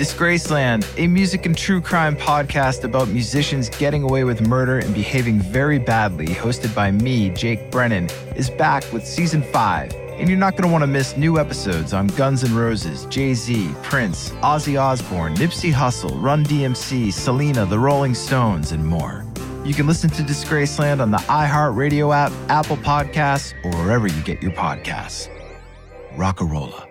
Disgraceland, a music and true crime podcast about musicians getting away with murder and behaving very badly, hosted by me, Jake Brennan, is back with season 5. And you're not going to want to miss new episodes on Guns N' Roses, Jay Z, Prince, Ozzy Osbourne, Nipsey Hussle, Run DMC, Selena, The Rolling Stones, and more. You can listen to Disgraceland on the iHeartRadio app, Apple Podcasts, or wherever you get your podcasts. Rockarola.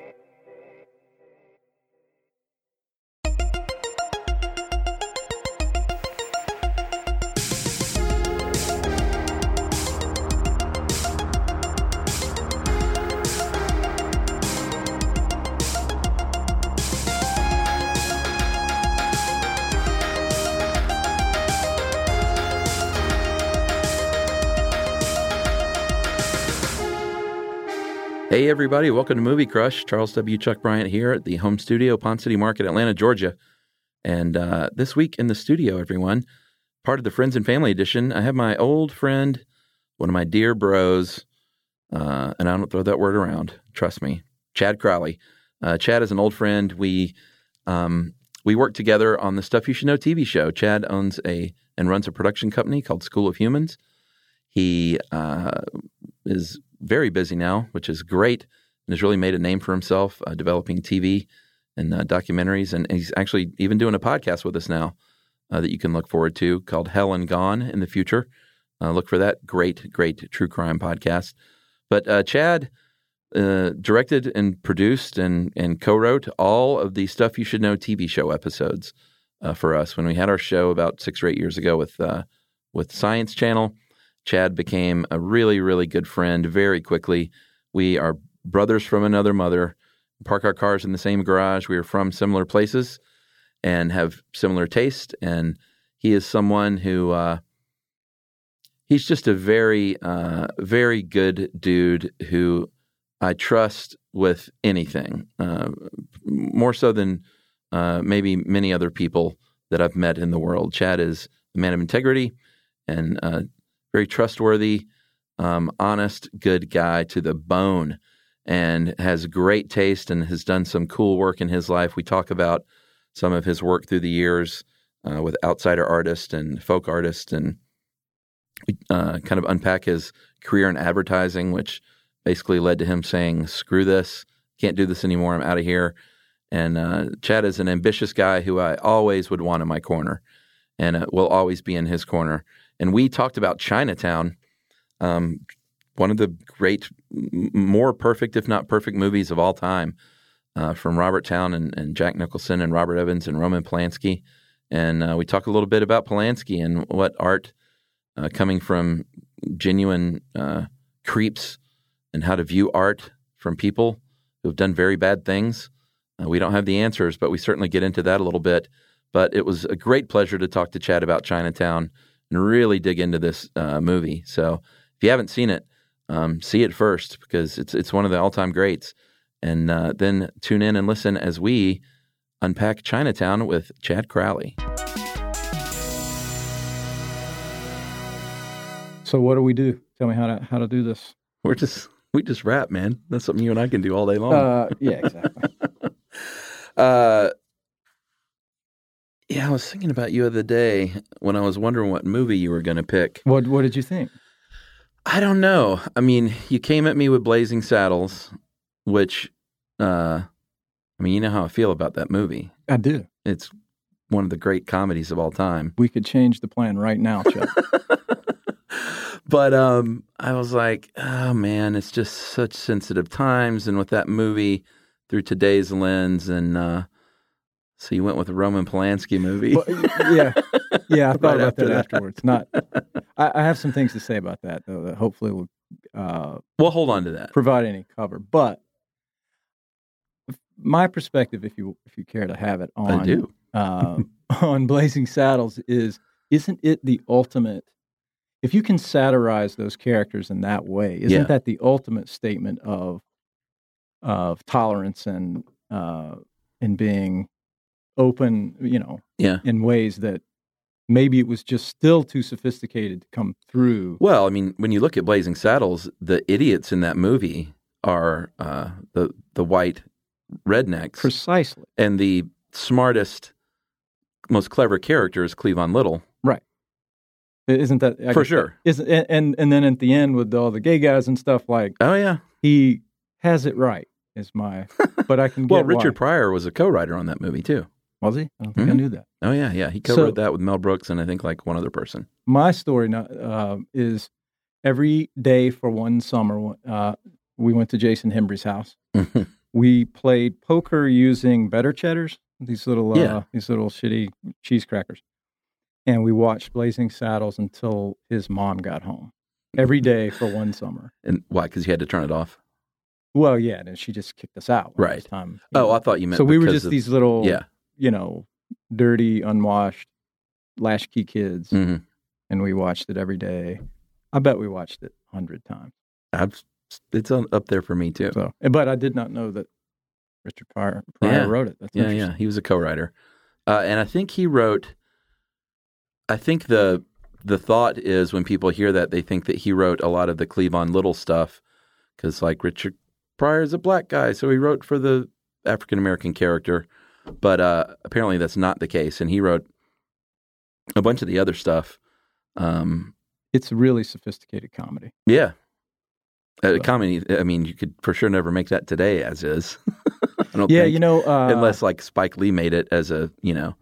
Everybody, welcome to Movie Crush. Charles W. Chuck Bryant here at the home studio, Ponce City Market, Atlanta, Georgia. And uh, this week in the studio, everyone, part of the Friends and Family Edition, I have my old friend, one of my dear bros, uh, and I don't throw that word around, trust me, Chad Crowley. Uh, Chad is an old friend. We um, we work together on the Stuff You Should Know TV show. Chad owns a and runs a production company called School of Humans. He uh, is very busy now, which is great, and has really made a name for himself uh, developing TV and uh, documentaries. And he's actually even doing a podcast with us now uh, that you can look forward to called Hell and Gone in the future. Uh, look for that great, great true crime podcast. But uh, Chad directed and produced and, and co wrote all of the Stuff You Should Know TV show episodes for us when we had our show about six or eight years ago with, with Science Channel. Chad became a really, really good friend very quickly. We are brothers from another mother, park our cars in the same garage. We are from similar places and have similar taste. And he is someone who, uh, he's just a very, uh, very good dude who I trust with anything, uh, more so than uh, maybe many other people that I've met in the world. Chad is a man of integrity and uh, very trustworthy, um, honest, good guy to the bone, and has great taste and has done some cool work in his life. We talk about some of his work through the years uh, with outsider artists and folk artists, and uh, kind of unpack his career in advertising, which basically led to him saying, "Screw this, can't do this anymore. I'm out of here." And uh, Chad is an ambitious guy who I always would want in my corner, and uh, will always be in his corner and we talked about Chinatown, um, one of the great, more perfect, if not perfect, movies of all time, uh, from Robert Towne and, and, Jack Nicholson and Robert Evans and Roman Polanski. And uh, we talk a little bit about Polanski and what art uh, coming from genuine uh, creeps and how to view art from people who have done very bad things. Uh, we don't have the answers, but we certainly get into that a little bit. But it was a great pleasure to talk to Chad about Chinatown and really dig into this uh, movie. So if you haven't seen it, um, see it first because it's it's one of the all time greats, and uh, then tune in and listen as we unpack Chinatown with Chad Crowley. So what do we do? Tell me how to how to do this. We're just we just rap, man. That's something you and I can do all day long. Uh, yeah, exactly. uh, yeah, I was thinking about you the other day when I was wondering what movie you were going to pick. What What did you think? I don't know. I mean, you came at me with Blazing Saddles, which, uh, I mean, you know how I feel about that movie. I do. It's one of the great comedies of all time. We could change the plan right now, Chuck. but um, I was like, oh man, it's just such sensitive times, and with that movie through today's lens, and uh, so you went with the Roman Polanski movie. Well, yeah, yeah. I thought right about that, that, afterwards. Not, I, I, have some things to say about that though. That hopefully will. Uh, we'll hold on to that. Provide any cover, but my perspective, if you if you care to have it on I do. uh, on Blazing Saddles, is isn't it the ultimate? If you can satirize those characters in that way, isn't Yeah. that the ultimate statement of of tolerance and uh, and being open? You know, Yeah. in ways that maybe it was just still too sophisticated to come through. Well, I mean, when you look at Blazing Saddles, the idiots in that movie are uh, the the white rednecks, Precisely. and the smartest, most clever character is Cleavon Little. Right? Isn't that I For guess sure. Isn't and, and then at the end with all the gay guys and stuff like Oh yeah. he has it right. Is my but I can get Well, why. Richard Pryor was a co-writer on that movie too. Was he? I don't think I Mhm. knew that. Oh yeah, yeah. He So- co-wrote that with Mel Brooks and I think like one other person. My story now, uh, is every day for one summer. Uh, we went to Jason Hembry's house. We played poker using better cheddars, these little uh, Yeah. these little shitty cheese crackers, and we watched Blazing Saddles until his mom got home. Every day for one summer. and why? Because you had to turn it off. Well, yeah, and she just kicked us out. Right. Time, Oh, I thought you meant. so we were just of- these little, Yeah. You know, dirty, unwashed, latchkey kids, hmm and we watched it every day. I bet we watched it a hundred times. I've, it's on, up there for me too. So, but I did not know that Richard Pryor, Pryor Yeah. wrote it. That's Yeah, yeah. He was a co-writer, uh, and I think he wrote. I think the the thought is when people hear that they think that he wrote a lot of the Cleavon Little stuff because like Richard Pryor is a black guy, so he wrote for the African American character, but uh, apparently that's not the case, and he wrote a bunch of the other stuff. Um, It's really sophisticated comedy. yeah. Uh, So- comedy. I mean, you could for sure never make that today, as is. I don't Yeah, think you know, uh, unless like Spike Lee made it as a you know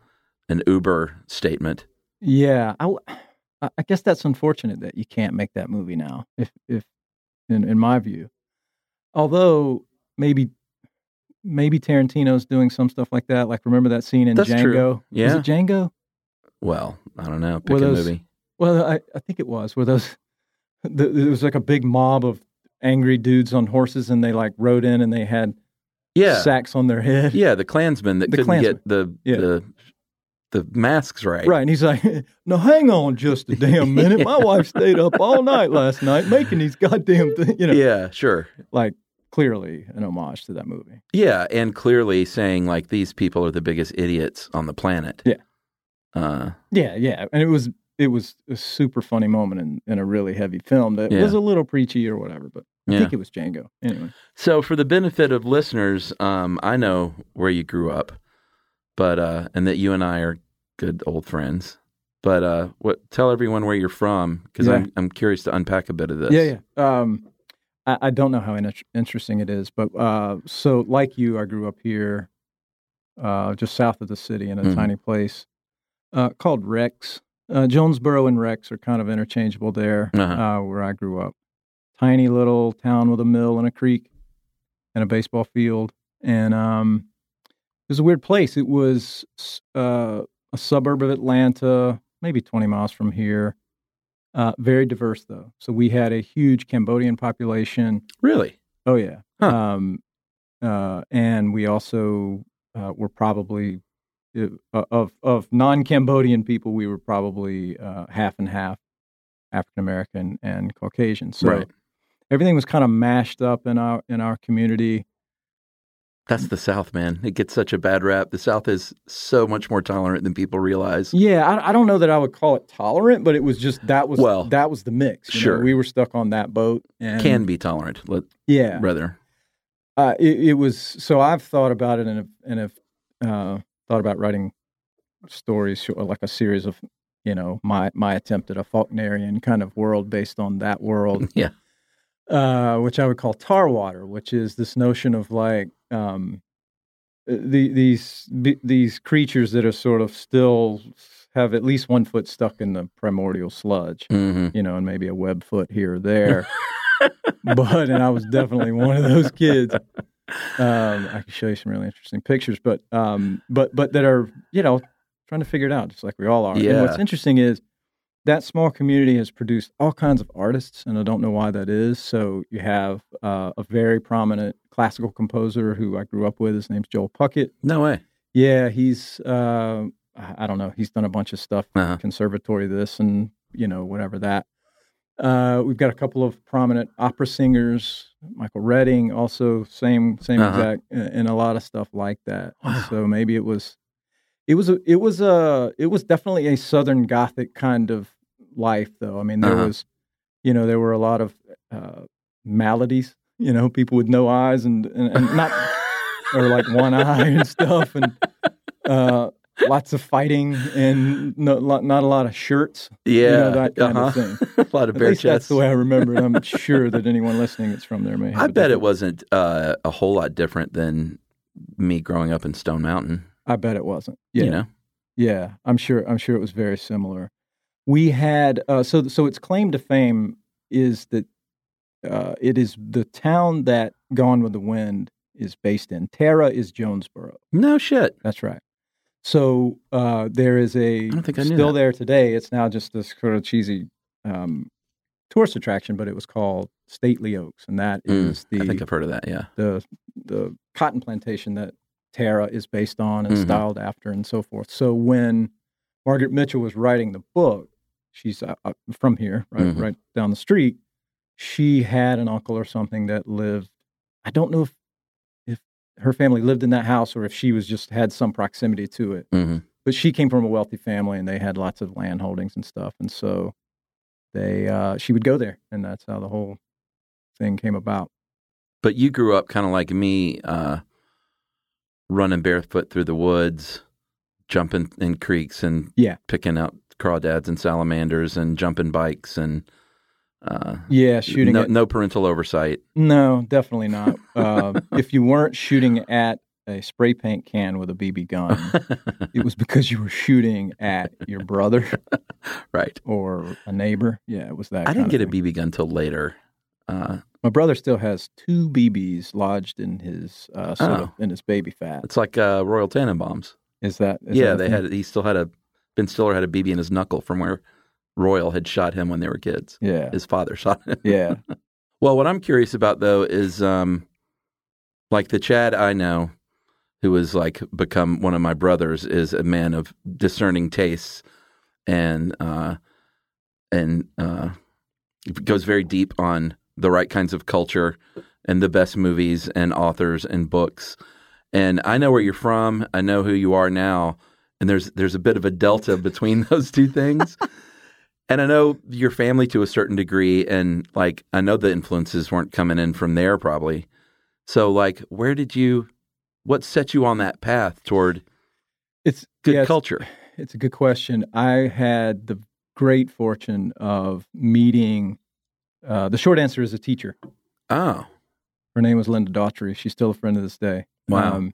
an Uber statement. yeah, I guess that's unfortunate that you can't make that movie now. If, if, in, in my view, although maybe, maybe Tarantino's doing some stuff like that. Like remember that scene in That's Django? true. Was Yeah. it Django? Well, I don't know. Pick Were a those- movie. Well, I, I think it was. Where those the, there was like a big mob of angry dudes on horses, and they like rode in, and they had Yeah, sacks on their head. yeah. The Klansmen that The couldn't Klansmen. get the Yeah. the the masks right. Right, and he's like, "No, hang on just a damn minute. My wife stayed up all night last night making these goddamn things." You know, Yeah, sure. like clearly an homage to that movie. Yeah, and clearly saying like these people are the biggest idiots on the planet. Yeah. Uh, Yeah, yeah, and it was it was a super funny moment in, in a really heavy film that Yeah. was a little preachy or whatever, but I yeah. think it was Django. Anyway, So, for the benefit of listeners, um, I know where you grew up, but uh, and that you and I are good old friends. But uh, what? Tell everyone where you're from because Yeah. I'm I'm curious to unpack a bit of this. yeah, yeah. Um, I, I don't know how in- interesting it is, but uh, so like you, I grew up here, uh, just south of the city in a Mhm. tiny place uh, called Rex. Uh, Jonesboro and Rex are kind of interchangeable there, Uh-huh. uh, where I grew up. Tiny little town with a mill and a creek and a baseball field, and um, it was a weird place. It was uh, a suburb of Atlanta, maybe 20 miles from here. Uh, very diverse though. So we had a huge Cambodian population. Really? Oh yeah. Huh. Um, uh, and we also uh, were probably uh, of of non Cambodian people. We were probably uh, half and half African American and Caucasian. So Right. everything was kind of mashed up in our in our community. That's the South, man. It gets such a bad rap. The South is so much more tolerant than people realize. Yeah, I, I don't know that I would call it tolerant, but it was just that was Well, that was the mix. you know? sure. we were stuck on that boat. And, Can be tolerant, let, yeah. rather. Uh, it, it was so I've thought about it and have, and have uh, thought about writing stories like a series of you know my my attempt at a Faulknerian kind of world based on that world. Yeah. uh, which I would call tar water, which is this notion of like um, the, these b- these creatures that are sort of still have at least one foot stuck in the primordial sludge, hmm you know, and maybe a web foot here or there. but and I was definitely one of those kids. Um, I can show you some really interesting pictures, but um, but but that are you know trying to figure it out, just like we all are. And what's interesting is that small community has produced all kinds of artists, and I don't know why that is. So you have uh, a very prominent classical composer who I grew up with. His name's Joel Puckett. No way. Yeah, he's uh, I don't know. He's done a bunch of stuff, Uh-huh. conservatory this and you know whatever that. Uh, we've got a couple of prominent opera singers. Michael Redding, also same same Uh-huh. exact, and and a lot of stuff like that. Wow. So maybe it was, it was a, it was a, it was definitely a Southern Gothic kind of life, though. I mean, there Uh-huh. was, you know, there were a lot of uh, maladies. You know, people with no eyes and and, and not or like one eye and stuff, and uh, lots of fighting and no, lo- not a lot of shirts. Yeah. you know, that kind uh-huh. of thing. a lot of bare least that's the way I remember it. I'm sure that anyone listening that's from there may. Have I bet it wasn't uh, a whole lot different than me growing up in Stone Mountain. I bet it wasn't. Yeah, You know. yeah. I'm sure. I'm sure it was very similar. We had uh, so so its claim to fame is that uh, it is the town that Gone with the Wind is based in. Tara is Jonesboro. No shit. That's right. So uh, there is a don't think I knew still that. there today. It's now just this sort of cheesy um, tourist attraction, but it was called Stately Oaks, and that Mm, is the I think I've heard of that. Yeah. the the cotton plantation that Tara is based on and Mhm. styled after, and so forth. So when Margaret Mitchell was writing the book, she's uh, uh, from here, right, Mhm. right down the street. She had an uncle or something that lived. I don't know if if her family lived in that house or if she was just had some proximity to it. hmm But she came from a wealthy family, and they had lots of land holdings and stuff, and so they uh, she would go there, and that's how the whole thing came about. But you grew up kind of like me, uh, running barefoot through the woods, jumping in creeks, and Yeah. picking out crawdads and salamanders, and jumping bikes, and uh, Yeah, shooting no, at no parental oversight. No, definitely not. Uh, if you weren't shooting at a spray paint can with a BB gun, it was because you were shooting at your brother right. or a neighbor. Yeah, it was that. I didn't get of a. BB gun till later. Uh, My brother still has two BBs lodged in his uh, sort of Oh. in his baby fat. it's like uh, Royal Tenenbaums. Is that? Is yeah, that they thing? had. He still had a. Ben Stiller had a BB in his knuckle from where Royal had shot him when they were kids. Yeah, His father shot him. yeah. Well, what I'm curious about though is um like the Chad I know who has like become one of my brothers is a man of discerning tastes and uh and uh goes very deep on the right kinds of culture and the best movies and authors and books. And I know where you're from, I know who you are now, and there's there's a bit of a delta between those two things. And I know your family to a certain degree, and like I know the influences weren't coming in from there probably. So like, where did you? What set you on that path toward It's good yeah, culture? It's a good question. I had the great fortune of meeting. Uh, the short answer is a teacher. Oh, Her name was Linda Daughtry. She's still a friend to this day. Wow.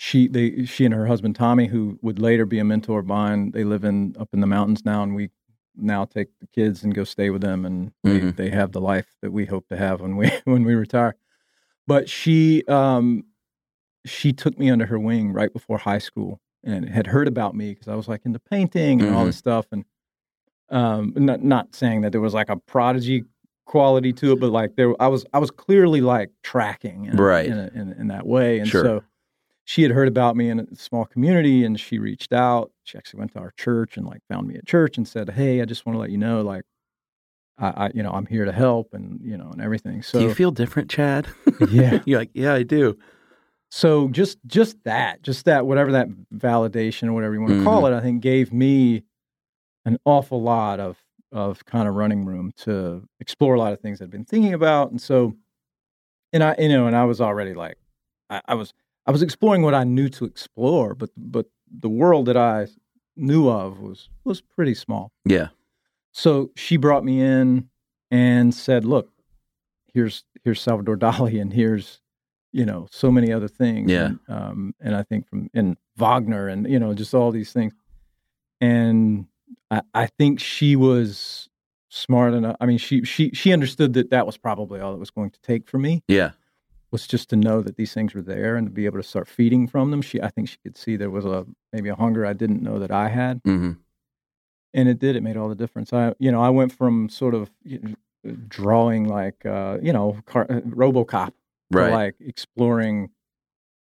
She they she and her husband Tommy, who would later be a mentor of mine, they live in up in the mountains now, and we now take the kids and go stay with them, and Mhm. they, they have the life that we hope to have when we when we retire. But she um she took me under her wing right before high school and had heard about me because I was like into painting and all Mhm. this stuff, and um not not saying that there was like a prodigy quality to it, but like there I was I was clearly like tracking in, Right. in, a, in, in that way, and Sure. so she had heard about me in a small community and she reached out. She actually went to our church and like found me at church and said, Hey, I just want to let you know, like, I, I you know, I'm here to help and, you know, and everything. So, do you feel different, Chad? yeah. You're like, yeah, I do. So just, just that, just that, whatever that validation or whatever you want to Mm-hmm. call it, I think gave me an awful lot of, of kind of running room to explore a lot of things I'd been thinking about. And so, and I, you know, and I was already like, I, I was, I was exploring what I knew to explore, but but the world that I knew of was was pretty small. Yeah. So she brought me in and said, "Look, here's here's Salvador Dali, and here's you know so many other things. Yeah. And, um, and I think from and Wagner, and you know just all these things. And I, I think she was smart enough. I mean, she she she understood that that was probably all it was going to take for me Yeah. Was just to know that these things were there and to be able to start feeding from them. She, I think she could see there was a maybe a hunger I didn't know that I had. hmm and it did. It made all the difference. I, you know, I went from sort of you know, drawing like, uh, you know, car, uh, RoboCop, Right. like exploring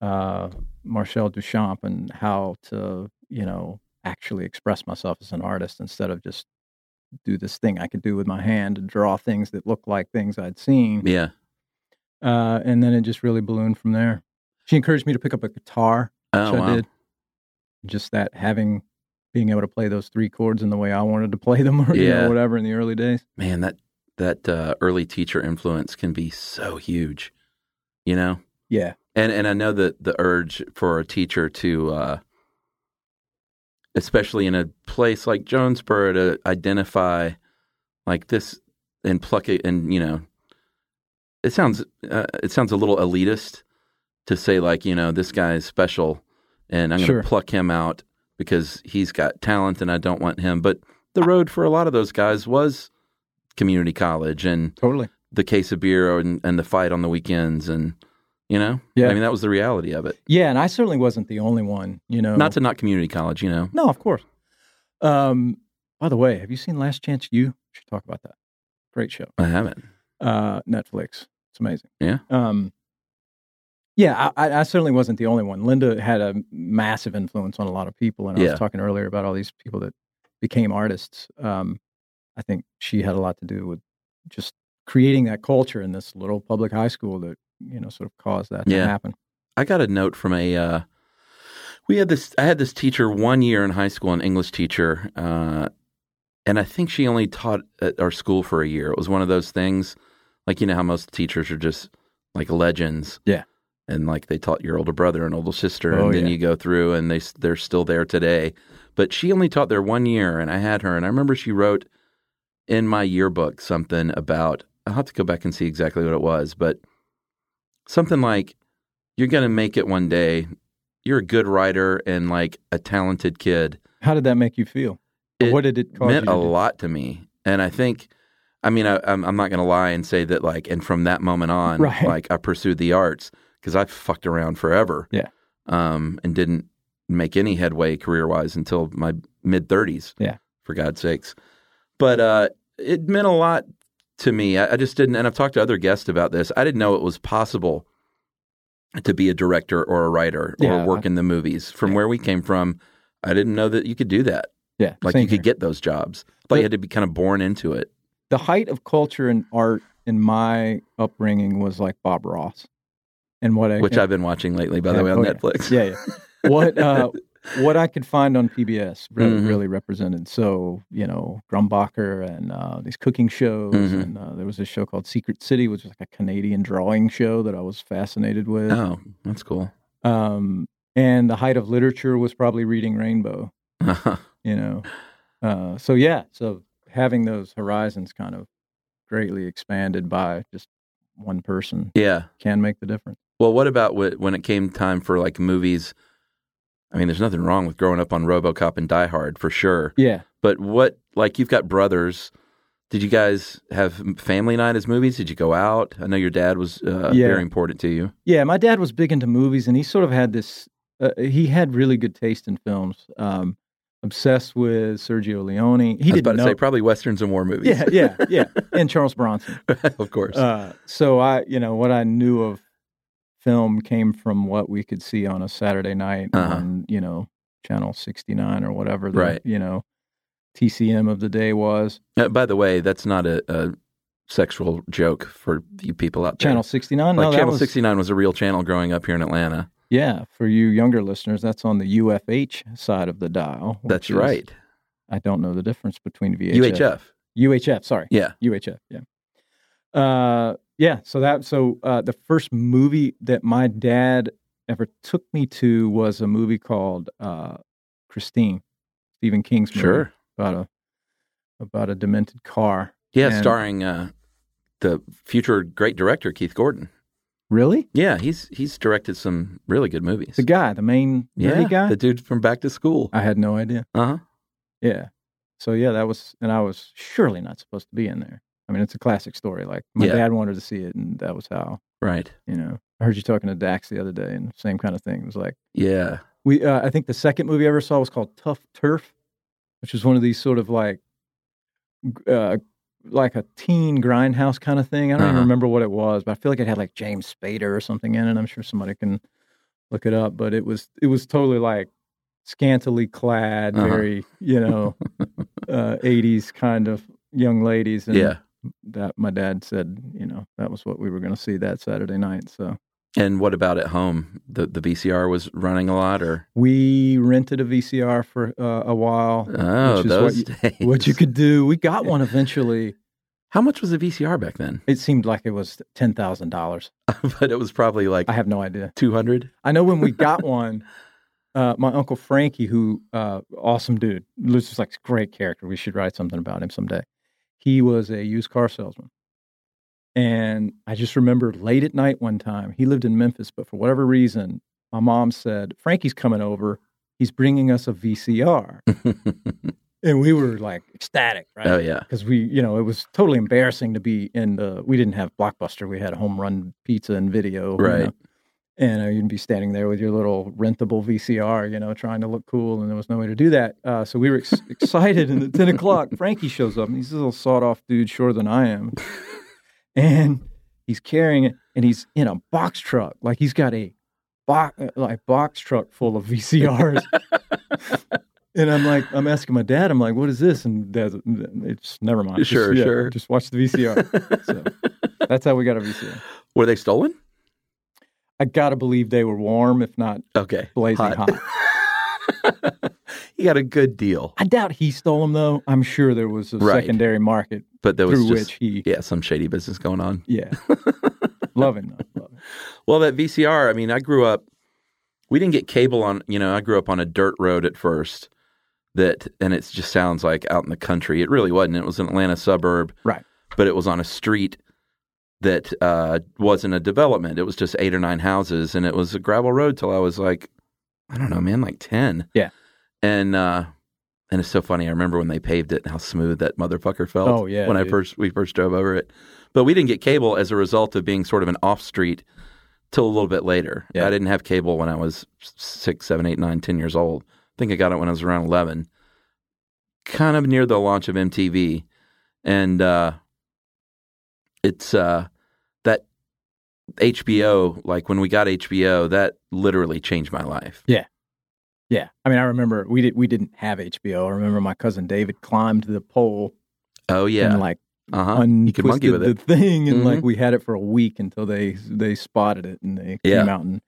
uh, Marcel Duchamp and how to, you know, actually express myself as an artist instead of just do this thing I could do with my hand and draw things that look like things I'd seen. yeah. Uh, and then it just really ballooned from there. She encouraged me to pick up a guitar, Oh which wow. I did. Just that having being able to play those three chords in the way I wanted to play them, or you Yeah. know, whatever in the early days. Man, that that uh, early teacher influence can be so huge. You know. Yeah, And and I know that the urge for a teacher to, uh, especially in a place like Jonesboro, to identify like this and pluck it, and you know, it sounds uh, it sounds a little elitist to say like you know this guy is special, and I'm going to Sure. pluck him out because he's got talent, and I don't want him. But the road for a lot of those guys was community college and totally. the case of beer and, and the fight on the weekends and you know Yeah. i mean that was the reality of it Yeah, and I certainly wasn't the only one. You know, not to not community college you know no, of course. Um, by the way, have you seen Last Chance U? Should talk about that. Great show. i haven't uh, Netflix. It's amazing. Yeah. Um, yeah, I, I certainly wasn't the only one. Linda had a massive influence on a lot of people, and I Yeah. was talking earlier about all these people that became artists. Um, I think she had a lot to do with just creating that culture in this little public high school that you know sort of caused that Yeah. to happen. i got a note from a uh, we had this i had this teacher one year in high school an english teacher uh, and i think she only taught at our school for a year it was one of those things like you know how most teachers are just like legends Yeah. and like they taught your older brother and older sister Oh, and then yeah. you go through and they they're still there today but she only taught there one year and i had her and i remember she wrote in my yearbook something about i'll have to go back and see exactly what it was but something like you're going to make it one day you're a good writer and like a talented kid How did that make you feel? It what did it meant a lot to me and i think i mean I, I'm, I'm not going to lie and say that like and from that moment on Right. like i pursued the arts because i fucked around forever Yeah. um, and didn't make any headway career wise until my mid 30s Yeah. for god's sakes but uh, it meant a lot to me I, I just didn't and i've talked to other guests about this i didn't know it was possible to be a director or a writer Yeah. or work in the movies from Yeah. where we came from i didn't know that you could do that Yeah, like you could get those jobs. But But- you had to be kind of born into it. The height of culture and art in my upbringing was like Bob Ross, and what I Which I've been watching lately, by the way, on oh. Netflix. yeah, yeah. What uh, what I could find on PBS really, Mhm. really represented. So you know, Grumbacher and uh, these cooking shows, Mhm. and uh, there was a show called Secret City, which was like a Canadian drawing show that I was fascinated with. Oh, that's cool. Um, and the height of literature was probably reading Rainbow. You know, uh, so yeah, so having those horizons kind of greatly expanded by just one person yeah. can make the difference. Well, what about when it came time for like movies? I mean, there's nothing wrong with growing up on RoboCop and Die Hard for sure. Yeah. But what, like, you've got brothers. Did you guys have family night as movies? Did you go out? I know your dad was uh, Yeah. very important to you. Yeah, my dad was big into movies, and he sort of had this. Uh, he had really good taste in films. Um, obsessed with Sergio Leone. He I was didn't about to say probably westerns and war movies. yeah, yeah, yeah, and Charles Bronson. of course. Uh, so I, you know, what I knew of film came from what we could see on a Saturday night Uh-huh. on, you know, channel sixty nine or whatever the Right. you know TCM of the day was. Uh, by the way, that's not a, a sexual joke for you people out there. Channel sixty nine. Like no, Channel was, 69 was a real channel growing up here in Atlanta. Yeah, for you younger listeners, that's on the UFH side of the dial. That's is- right. I don't know the difference between VHF. UHF. UHF, sorry. Yeah. UHF, yeah. Uh, yeah, so that so uh, the first movie that my dad ever took me to was a movie called uh, Christine, Stephen King's movie Sure. about a about a demented car. Yeah, And- starring uh, the future great director Keith Gordon. Really? Yeah, he's he's directed some really good movies. The guy, the main yeah, guy? the dude from Back to School. I had no idea. Uh huh. Yeah. So yeah, that was and I was surely not supposed to be in there. I mean, it's a classic story. Like my Yeah. dad wanted to see it and that was how, Right. you know. I heard you talking to Dax the other day and same kind of thing. It was like Yeah. We, uh, I think the second movie I ever saw was called Tough Turf, which was one of these sort of like, uh, like a teen grindhouse kind of thing. I don't even Uh-huh. remember what it was, but I feel like it had like James Spader or something in it. I'm sure somebody can look it up, but it was it was totally like scantily clad, Uh-huh. very you know, uh, 80s kind of young ladies. And Yeah. that my dad said, you know, that was what we were going to see that Saturday night. So And what about at home? The the VCR was running a lot, or we rented a VCR for uh, a while. oh, which is those what days. What you could do. We got one eventually. How much was a VCR back then? It seemed like it was ten thousand dollars. but it was probably like I have no idea. two hundred. I know when we got one, uh, my uncle Frankie, who uh, awesome dude, was just like great character. We should write something about him someday. He was a used car salesman, and I just remember late at night one time. He lived in Memphis, but for whatever reason, my mom said Frankie's coming over. He's bringing us a VCR, and we were like ecstatic, right? oh yeah, because we, you know, it was totally embarrassing to be in the. We didn't have Blockbuster. We had home run pizza and video, you Right. know. And uh, you'd be standing there with your little rentable VCR, you know, trying to look cool, and there was no way to do that. Uh, so we were ex- excited, and at ten o'clock, Frankie shows up, and he's a little sawed-off dude, shorter than I am, and he's carrying it, and he's in a box truck, like he's got a box, like box truck full of VCRs. And I'm like, I'm asking my dad, I'm like, what is this? And dad's, it's never mind. Just- Sure, yeah, sure. Just watch the VCR. so that's how we got a VCR. Were they stolen? I gotta believe they were warm, if not Okay, blazing hot. you got a good deal, I doubt he stole them though. I'm sure there was a Right. secondary market but there was through just which he, yeah some shady business going on. yeah, loving though. Well, that VCR. I mean, I grew up. We didn't get cable on. You know, I grew up on a dirt road at first. That and it just sounds like out in the country. It really wasn't. It was an Atlanta suburb, Right. But it was on a street that uh, wasn't a development. It was just eight or nine houses, and it was a gravel road till I was like, I don't know, man, like ten. Yeah. And uh, and it's so funny. I remember when they paved it and how smooth that motherfucker felt. Oh, yeah, when I first we first drove over it. But we didn't get cable as a result of being sort of an off street till a little bit later. Yeah. I didn't have cable when I was six, seven, eight, nine, ten years old. I think I got it when I was around eleven, kind of near the launch of MTV, and uh, it's uh, that HBO. Like when we got HBO, that literally changed my life. Yeah, I mean, I remember we did we didn't have HBO. I remember my cousin David climbed the pole Oh yeah, and like uh huh. You could monkey untwisted the thing, and like Mhm. we had it for a week until they they spotted it and they Yeah. came out and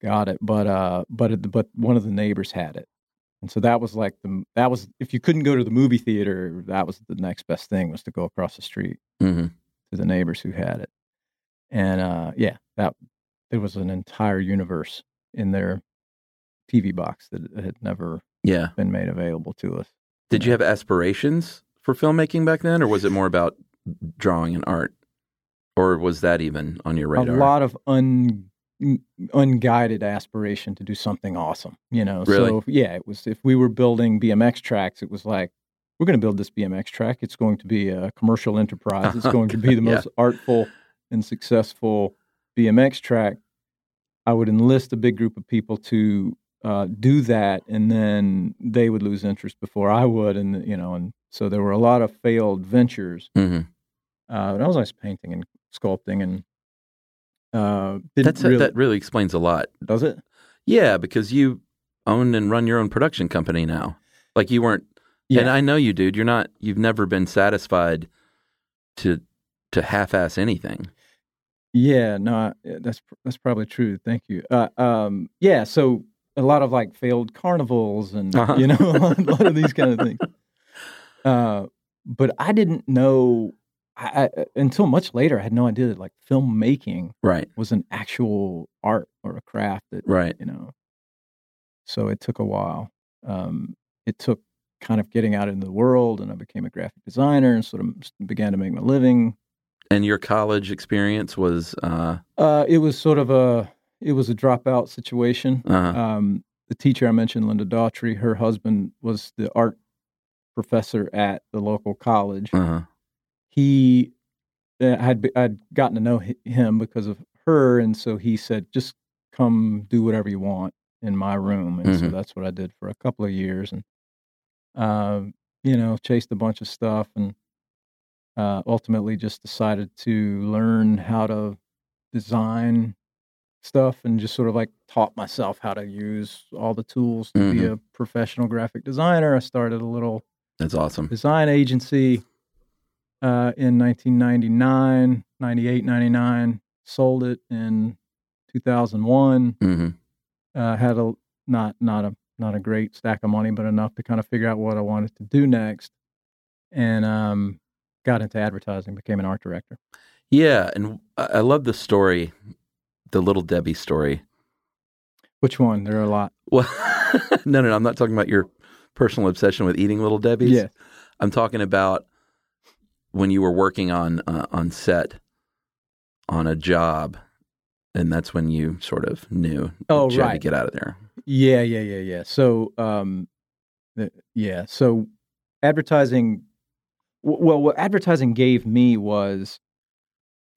got it. But uh, but it, but one of the neighbors had it, and so that was like the that was if you couldn't go to the movie theater, that was the next best thing was to go across the street hmm to the neighbors who had it, and uh, yeah, that there was an entire universe in their TV box that had never Yeah. been made available to us. Did you have aspirations for filmmaking back then, or was it more about drawing and art, or was that even on your radar? a lot of un unguided aspiration to do something awesome you know Really? so yeah it was if we were building bmx tracks it was like we're going to build this bmx track it's going to be a commercial enterprise it's going to be the Yeah. most artful and successful bmx track i would enlist a big group of people to uh, do that and then they would lose interest before i would and you know and so there were a lot of failed ventures Mhm. uh, and I was always painting and sculpting and uh, didn't That's really, that really explains a lot. does it? Yeah, because you own and run your own production company now. Like you weren't, yeah. and I know you, dude. You're not. You've never been satisfied to to half-ass anything. Yeah, no, I- that's that's probably true. Thank you. Uh, um, yeah, so a lot of like failed carnivals and Uh-huh. you know a lot, a lot of these kind of things. Uh, but I didn't know I, I, until much later. I had no idea that like filmmaking Right. was an actual art or a craft that Right. you know. So it took a while. Um, it took kind of getting out into the world, and I became a graphic designer and sort of began to make my living. And your college experience was. uh Uh, it was sort of a it was a dropout situation. uh Um, the teacher I mentioned, Linda Daughtry, her husband was the art professor at the local college. uh He uh, had I'd gotten to know him because of her, and so he said, "Just come do whatever you want in my room." And so Mhm. that's what I did for a couple of years, and uh, you know, chased a bunch of stuff and uh, ultimately just decided to learn how to design stuff and just sort of like taught myself how to use all the tools to be Mhm. a professional graphic designer. I started a little That's awesome. design agency uh, in 1999, 98, 99. Sold it in 2001. Mm-hmm. Uh, had a not not a not a great stack of money, but enough to kind of figure out what I wanted to do next, and um, got into advertising. Became an art director. Yeah, and I love the story, the little Debbie story. Which one? There are a lot. Well, no, no, no. I'm not talking about your personal obsession with eating little Debbie's. Yeah. I'm talking about when you were working on uh, on set on a job, and that's when you sort of knew Oh, that you had to right. get out of there. Yeah, yeah, yeah, yeah. So, um, the, yeah. So, advertising. w- Well, what advertising gave me was,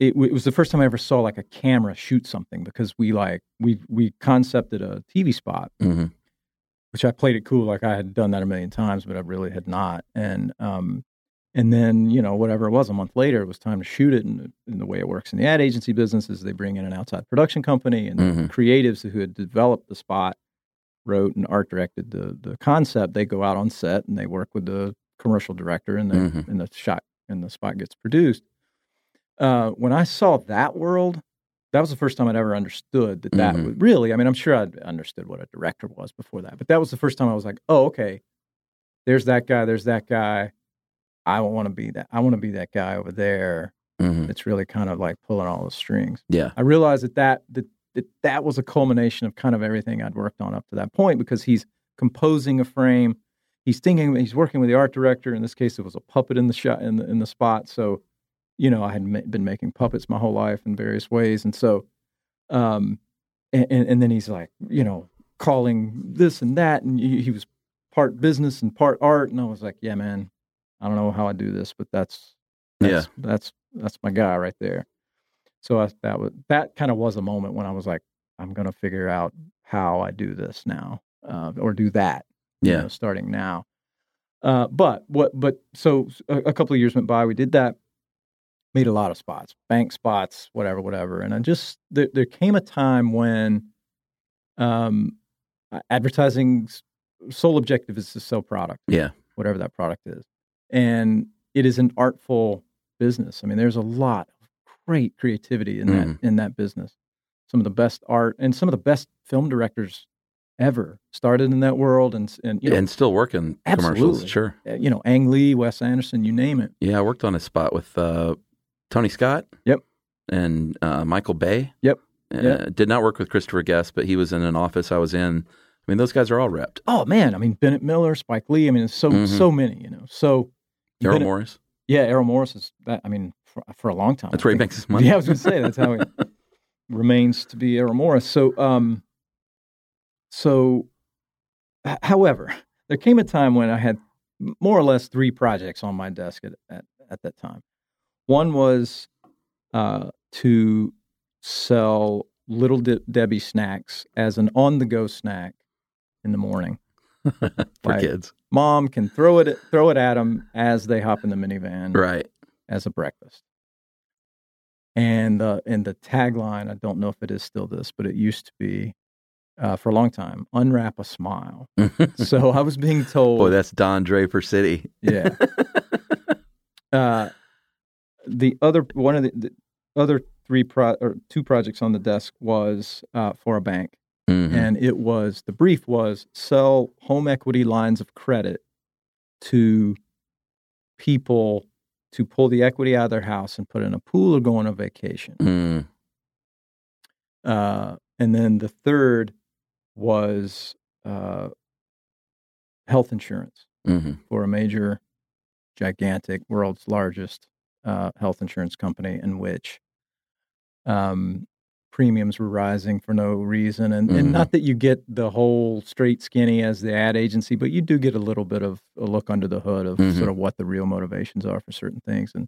it, it was the first time I ever saw like a camera shoot something because we like we we concepted a TV spot, hmm which I played it cool like I had done that a million times, but I really had not. And um, and then you know whatever it was, a month later, it was time to shoot it. And, and the way it works in the ad agency business is they bring in an outside production company, and the Mhm. creatives who had developed the spot wrote and art directed the the concept. They go out on set and they work with the commercial director, and the Mhm. and the shot and the spot gets produced. Uh, when I saw that world, that was the first time I'd ever understood that that Mhm. was really. I mean, I'm sure I'd understood what a director was before that, but that was the first time I was like, oh, okay. There's that guy. There's that guy. I want to be that. I want to be that guy over there. hmm That's really kind of like pulling all the strings. Yeah. I realized that that that that, that was a culmination of kind of everything I'd worked on up to that point because he's composing a frame. He's thinking. He's working with the art director. In this case, it was a puppet in the shot in the in the spot. So, you know, I had ma- been making puppets my whole life in various ways, and so, um, and, and, and then he's like, you know, calling this and that, and he, he was part business and part art, and I was like, yeah, man, I don't know how I do this, but that's that's that's that's my guy right there. So I, that was that kind of was a moment when I was like, I'm gonna figure out how I do this now, uh, or do that. you Yeah. know, starting now. Uh, but what? But so a, a couple of years went by. We did that. Made a lot of spots, bank spots, whatever, whatever. And I just there, there came a time when, um, advertising's sole objective is to sell product Yeah. whatever that product is. And it is an artful business. I mean, there's a lot of great creativity in that in that business. Some of the best art and some of the best film directors ever started in that world and and you know, and still working commercials. Sure. uh, you know, Ang Lee, Wes Anderson, you name it. Yeah, I worked on a spot with uh, Tony Scott. Yep. And uh, Michael Bay. Yep. Uh, Yep. Did not work with Christopher Guest, but he was in an office I was in. I mean, those guys are all repped. Oh man, I mean Bennett Miller, Spike Lee, I mean so Mhm. so many, you know. So Errol Bennett- Morris. Yeah, Errol Morris is that I mean for, for a long time. That's I where he makes his money. Yeah, I was going to say that's how he remains to be Errol Morris. So, um, so, h- however, there came a time when I had more or less three projects on my desk at at, at that time. One was uh, to sell Little De- Debbie snacks as an on-the-go snack in the morning. for Like- kids. Mom can throw it throw it at them as they hop in the minivan Right. as a breakfast. And uh, and the tagline, I don't know if it is still this, but it used to be uh, for a long time, unwrap a smile. so I was being told, Boy, that's Don Draper City. yeah. uh, the other one of the, the other three pro or two projects on the desk was uh, for a bank, Mhm. and it was the brief was sell home equity lines of credit to people to pull the equity out of their house and put in a pool or go on a vacation. Mm. Uh, and then the third was uh, health insurance Mhm. for a major, gigantic, world's largest uh, health insurance company, in which um, premiums were rising for no reason. And, Mhm. and not that you get the whole straight skinny as the ad agency, but you do get a little bit of a look under the hood of Mhm. sort of what the real motivations are for certain things. And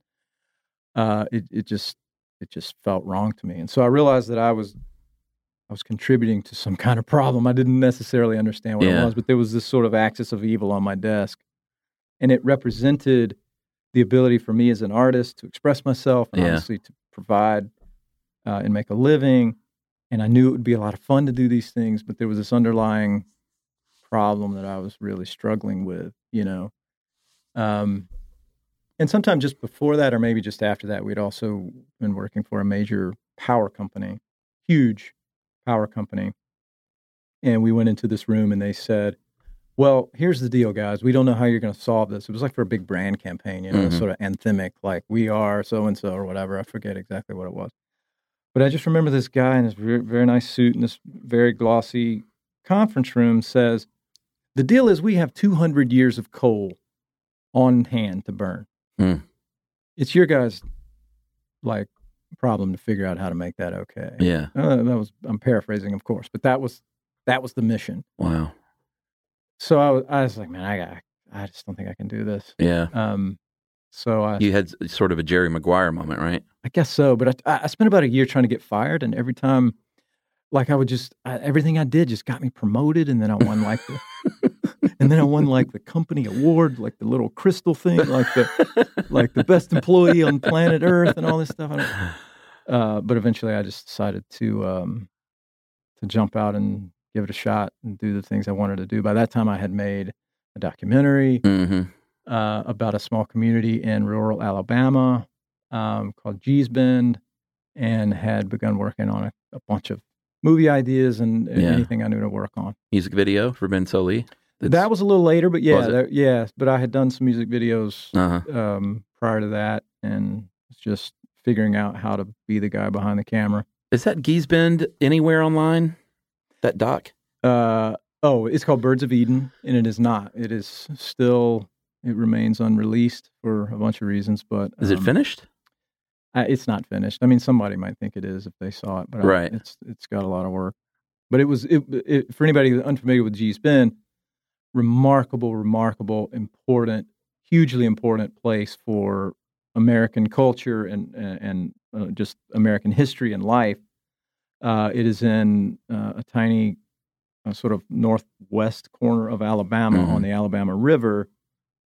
uh, it, it just it just felt wrong to me. And so I realized that I was I was contributing to some kind of problem. I didn't necessarily understand what Yeah. it was, but there was this sort of axis of evil on my desk and it represented the ability for me as an artist to express myself and Yeah. obviously to provide uh, and make a living. And I knew it would be a lot of fun to do these things, but there was this underlying problem that I was really struggling with, you know. Um, and sometime just before that, or maybe just after that, we'd also been working for a major power company, huge power company. And we went into this room and they said, Well, here's the deal, guys. We don't know how you're going to solve this. It was like for a big brand campaign, you know, Mhm. sort of anthemic, like we are so and so or whatever. I forget exactly what it was. But I just remember this guy in this very, very nice suit in this very glossy conference room says, The deal is we have 200 years of coal on hand to burn. Hmm. It's your guys' like problem to figure out how to make that okay. Yeah. Uh, that was I'm paraphrasing, of course, but that was that was the mission. Wow. So I was, I was like, man, I got, I just don't think I can do this. Yeah. Um, so I, You had sort of a Jerry Maguire moment, right? I guess so. But I, I spent about a year trying to get fired, and every time, like I would just I, everything I did just got me promoted, and then I won like the, and then I won like the company award, like the little crystal thing, like the like the best employee on planet Earth, and all this stuff. I don't, uh, but eventually, I just decided to um, to jump out and give it a shot and do the things I wanted to do. By that time, I had made a documentary hmm uh, about a small community in rural Alabama um, called Gee's Bend, and had begun working on a, a bunch of movie ideas and Yeah. anything I knew to work on. Music video for Ben Sollee. that was a little later, but yeah, there- yeah. But I had done some music videos Uh huh. um, prior to that, and just figuring out how to be the guy behind the camera. Is that Gee's Bend anywhere online? That doc? Uh, oh, it's called Birds of Eden, and it is not. It is still. It remains unreleased for a bunch of reasons, but Is it um, finished? Uh, it's not finished. I mean, somebody might think it is if they saw it, but I- Right. it's it's got a lot of work. But it was it, it for anybody unfamiliar with Gee's Bend, remarkable, remarkable, important, hugely important place for American culture and and, and uh, just American history and life. Uh, it is in uh, a tiny uh, sort of northwest corner of Alabama Mhm. on the Alabama River.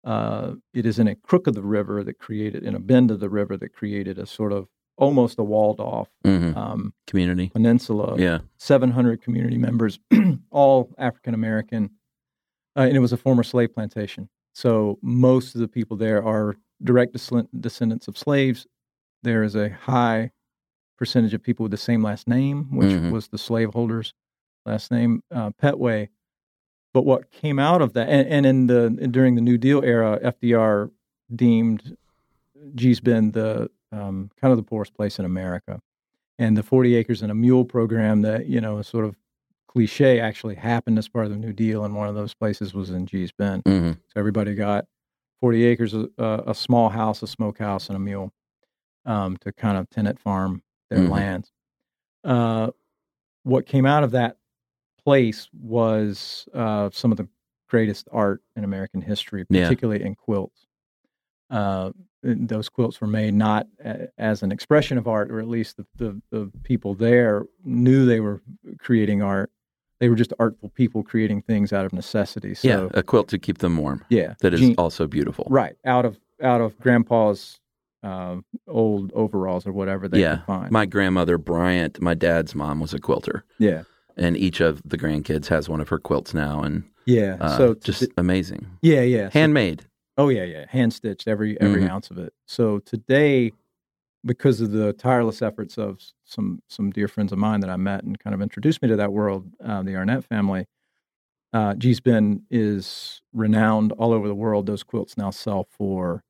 Uh, it is in a crook of the river that created, in a bend of the river that created a sort of almost a walled off hmm um, Community. peninsula. Yeah. 700 community members, all African American, uh, and it was a former slave plantation. So most of the people there are direct descendants of slaves. There is a high percentage of people with the same last name, which Mhm. was the slaveholder's last name, uh, Petway. But what came out of that, and, and in the during the New Deal era, FDR deemed Gee's Bend the um, kind of the poorest place in America and the 40 acres and a mule program that you know is sort of cliche actually happened as part of the new deal and one of those places was in Gee's Bend hmm so everybody got 40 acres a, a small house a smokehouse and a mule um, to kind of tenant farm their Mhm. lands uh, what came out of that place was uh, some of the greatest art in American history Yeah. particularly in quilts uh, those quilts were made not a, as an expression of art, or at least the, the, the people there knew they were creating art. They were just artful people creating things out of necessity. So, yeah. A quilt to keep them warm. yeah, That is Gene- also beautiful. right out of out of Grandpa's uh, old overalls or whatever they yeah. could find. My grandmother, Bryant, my dad's mom was a quilter. yeah, And each of the grandkids has one of her quilts now. And yeah. uh, so just amazing. yeah, yeah. So- Handmade. Oh yeah, yeah, hand stitched every every Mhm. ounce of it. So today, because of the tireless efforts of some some dear friends of mine that I met and kind of introduced me to that world, uh, the Arnett family, uh, Gee's Bend is renowned all over the world. Those quilts now sell for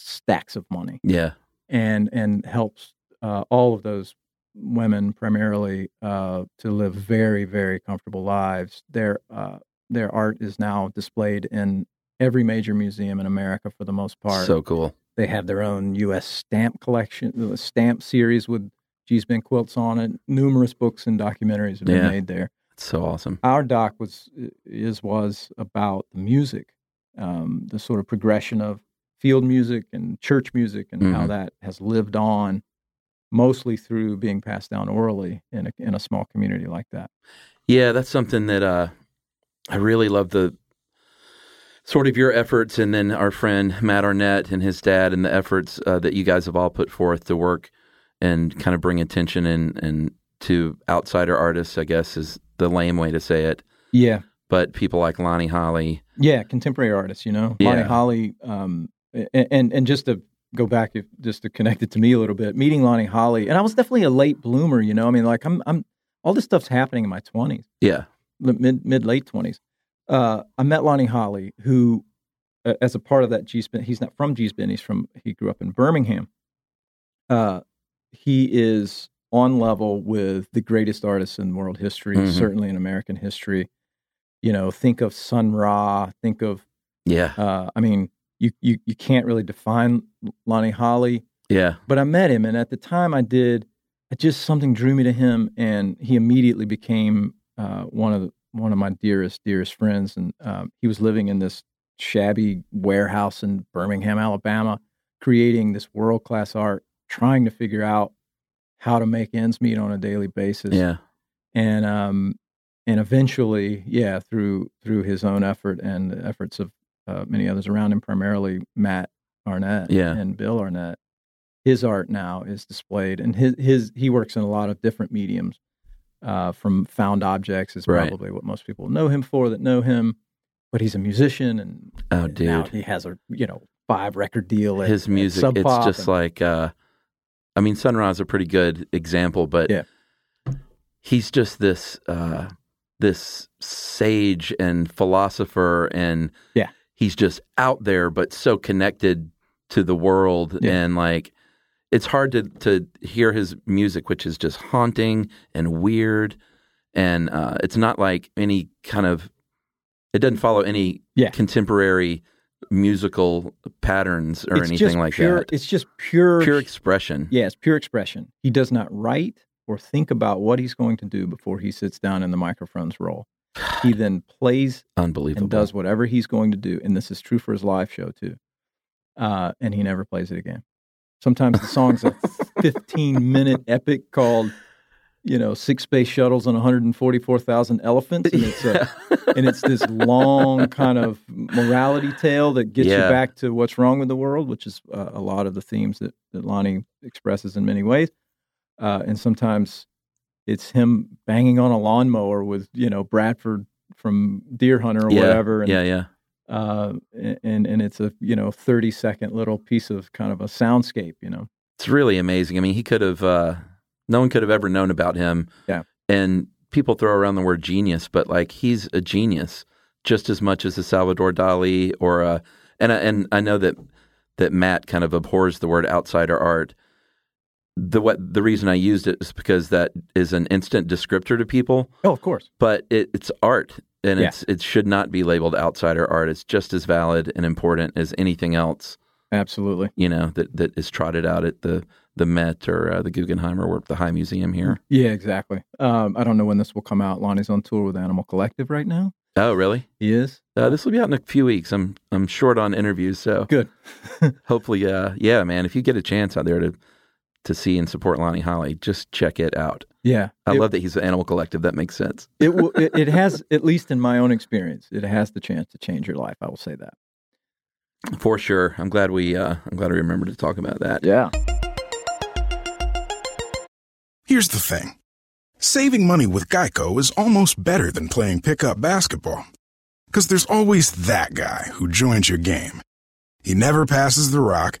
stacks of money, Yeah. and and helps uh, all of those women primarily uh, to live very very comfortable lives. Their uh, their art is now displayed in every major museum in America for the most part. So cool. they have their own U.S. stamp collection, the stamp series with Gee's Bend quilts on it. Numerous books and documentaries have been Yeah. made there. It's so awesome. Our doc was is was about the music, um, the sort of progression of field music and church music, and how Mhm. that has lived on, mostly through being passed down orally in a in a small community like that. Yeah, that's something that uh, I really love the sort of your efforts, and then our friend Matt Arnett and his dad, and the efforts uh, that you guys have all put forth to work and kind of bring attention and and to outsider artists. I guess is the lame way to say it, Yeah, but people like Lonnie Holley. yeah, contemporary artists. You know, Yeah. Lonnie Holley. Um, and and just to go back, if, just to connect it to me a little bit, meeting Lonnie Holley, and I was definitely a late bloomer. You know, I mean, like I'm I'm all this stuff's happening in my twenties. Yeah, mid mid late twenties. Uh, I met Lonnie Holley, who, uh, as a part of that Gee's Bend, he's not from Gee's Bend. He's from he grew up in Birmingham. Uh, he is on level with the greatest artists in world history, Mhm. certainly in American history. You know, think of Sun Ra. Think of, yeah, uh, I mean, you you you can't really define Lonnie Holley yeah, but I met him, and at the time I did, I just something drew me to him, and he immediately became uh, one of the, one of my dearest dearest friends. And um, he was living in this shabby warehouse in Birmingham, Alabama, creating this world class art, trying to figure out how to make ends meet on a daily basis. yeah, and um, and eventually, yeah, through through his own effort and the efforts of uh, many others around him, primarily Matt Arnett Yeah. and Bill Arnett, his art now is displayed, and his his he works in a lot of different mediums. Uh, from found objects is Right. probably what most people know him for that know him, but he's a musician and Oh, and now he has a you know five record deal. At, his music it's just and- like uh i mean sun Ra's a pretty good example but Yeah. he's just this uh this sage and philosopher and Yeah. He's just out there but so connected to the world Yeah. and like it's hard to to hear his music which is just haunting and weird and uh it's not like any kind of it doesn't follow any Yeah. contemporary musical patterns or it's anything like pure, that It's just pure pure expression. Yeah, it's pure expression. He does not write or think about what he's going to do before he sits down in the microphone's role. He then plays Unbelievable. and does whatever he's going to do. And this is true for his live show too. Uh, and he never plays it again. Sometimes the song's a 15 minute epic called, you know, Six Space Shuttles and 144,000 Elephants. And it's, a, and it's this long kind of morality tale that gets Yeah. you back to what's wrong with the world, which is uh, a lot of the themes that, that Lonnie expresses in many ways. Uh, and sometimes it's him banging on a lawnmower with, you know, Bradford from Deerhunter or yeah, whatever. And, yeah, yeah. uh, and and it's a you know thirty second little piece of kind of a soundscape, you know. It's really amazing. I mean, he could have. Uh, no one could have ever known about him. Yeah. And people throw around the word genius, but like he's a genius just as much as a Salvador Dali or a. And I, and I know that that Matt kind of abhors the word outsider art. The what the reason I used it is because that is an instant descriptor to people. Oh, of course. but it, it's art and Yeah. it's it should not be labeled outsider art it's just as valid and important as anything else Absolutely. you know that that is trotted out at the the Met or uh, the Guggenheim or the High Museum here Yeah, exactly. Um, I don't know when this will come out. Lonnie's on tour with Animal Collective right now. oh really He is uh, this will be out in a few weeks I'm I'm short on interviews so good. hopefully uh yeah man if you get a chance out there to to see and support Lonnie Holley just check it out Yeah, I it, love that he's an Animal Collective that makes sense it, will, it. It has, at least in my own experience, it has the chance to change your life. I will say that. for sure I'm glad we uh I'm glad we remembered to talk about that Yeah. Here's the thing saving money with Geico is almost better than playing pickup basketball. Because there's always that guy who joins your game. He never passes the rock,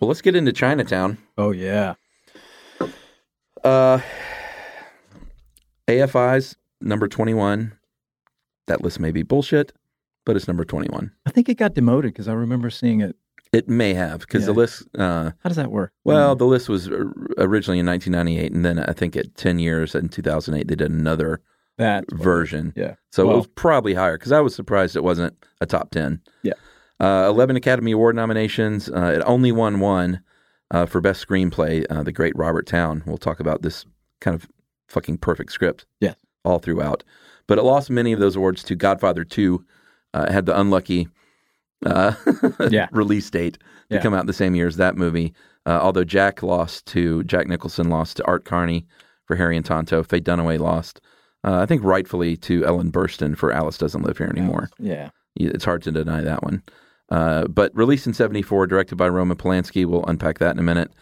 Well let's get into Chinatown Oh yeah. Uh, AFI's number 21. That list may be bullshit, but it's number 21. I think it got demoted because I remember seeing it. It may have because the list. Uh, How does that work? well, the list was originally in 1998, and then I think at 10 years in 2008 they did another that version. Yeah. So it was probably higher because I was surprised it wasn't a top 10. Yeah. Uh, 11 Academy Award nominations. Uh, it only won one uh, for Best Screenplay, uh, The Great Robert Towne. We'll talk about this kind of fucking perfect script Yes. all throughout. But it lost many of those awards to Godfather 2. Uh, it had the unlucky uh, Yeah. release date to Yeah. come out the same year as that movie. Uh, although Jack lost to, Jack Nicholson lost to Art Carney for Harry and Tonto. Faye Dunaway lost, uh, I think rightfully to Ellen Burstyn for Alice Doesn't Live Here Anymore. Yeah. It's hard to deny that one. Uh, but released in 74, directed by Roman Polanski. We'll unpack that in a minute.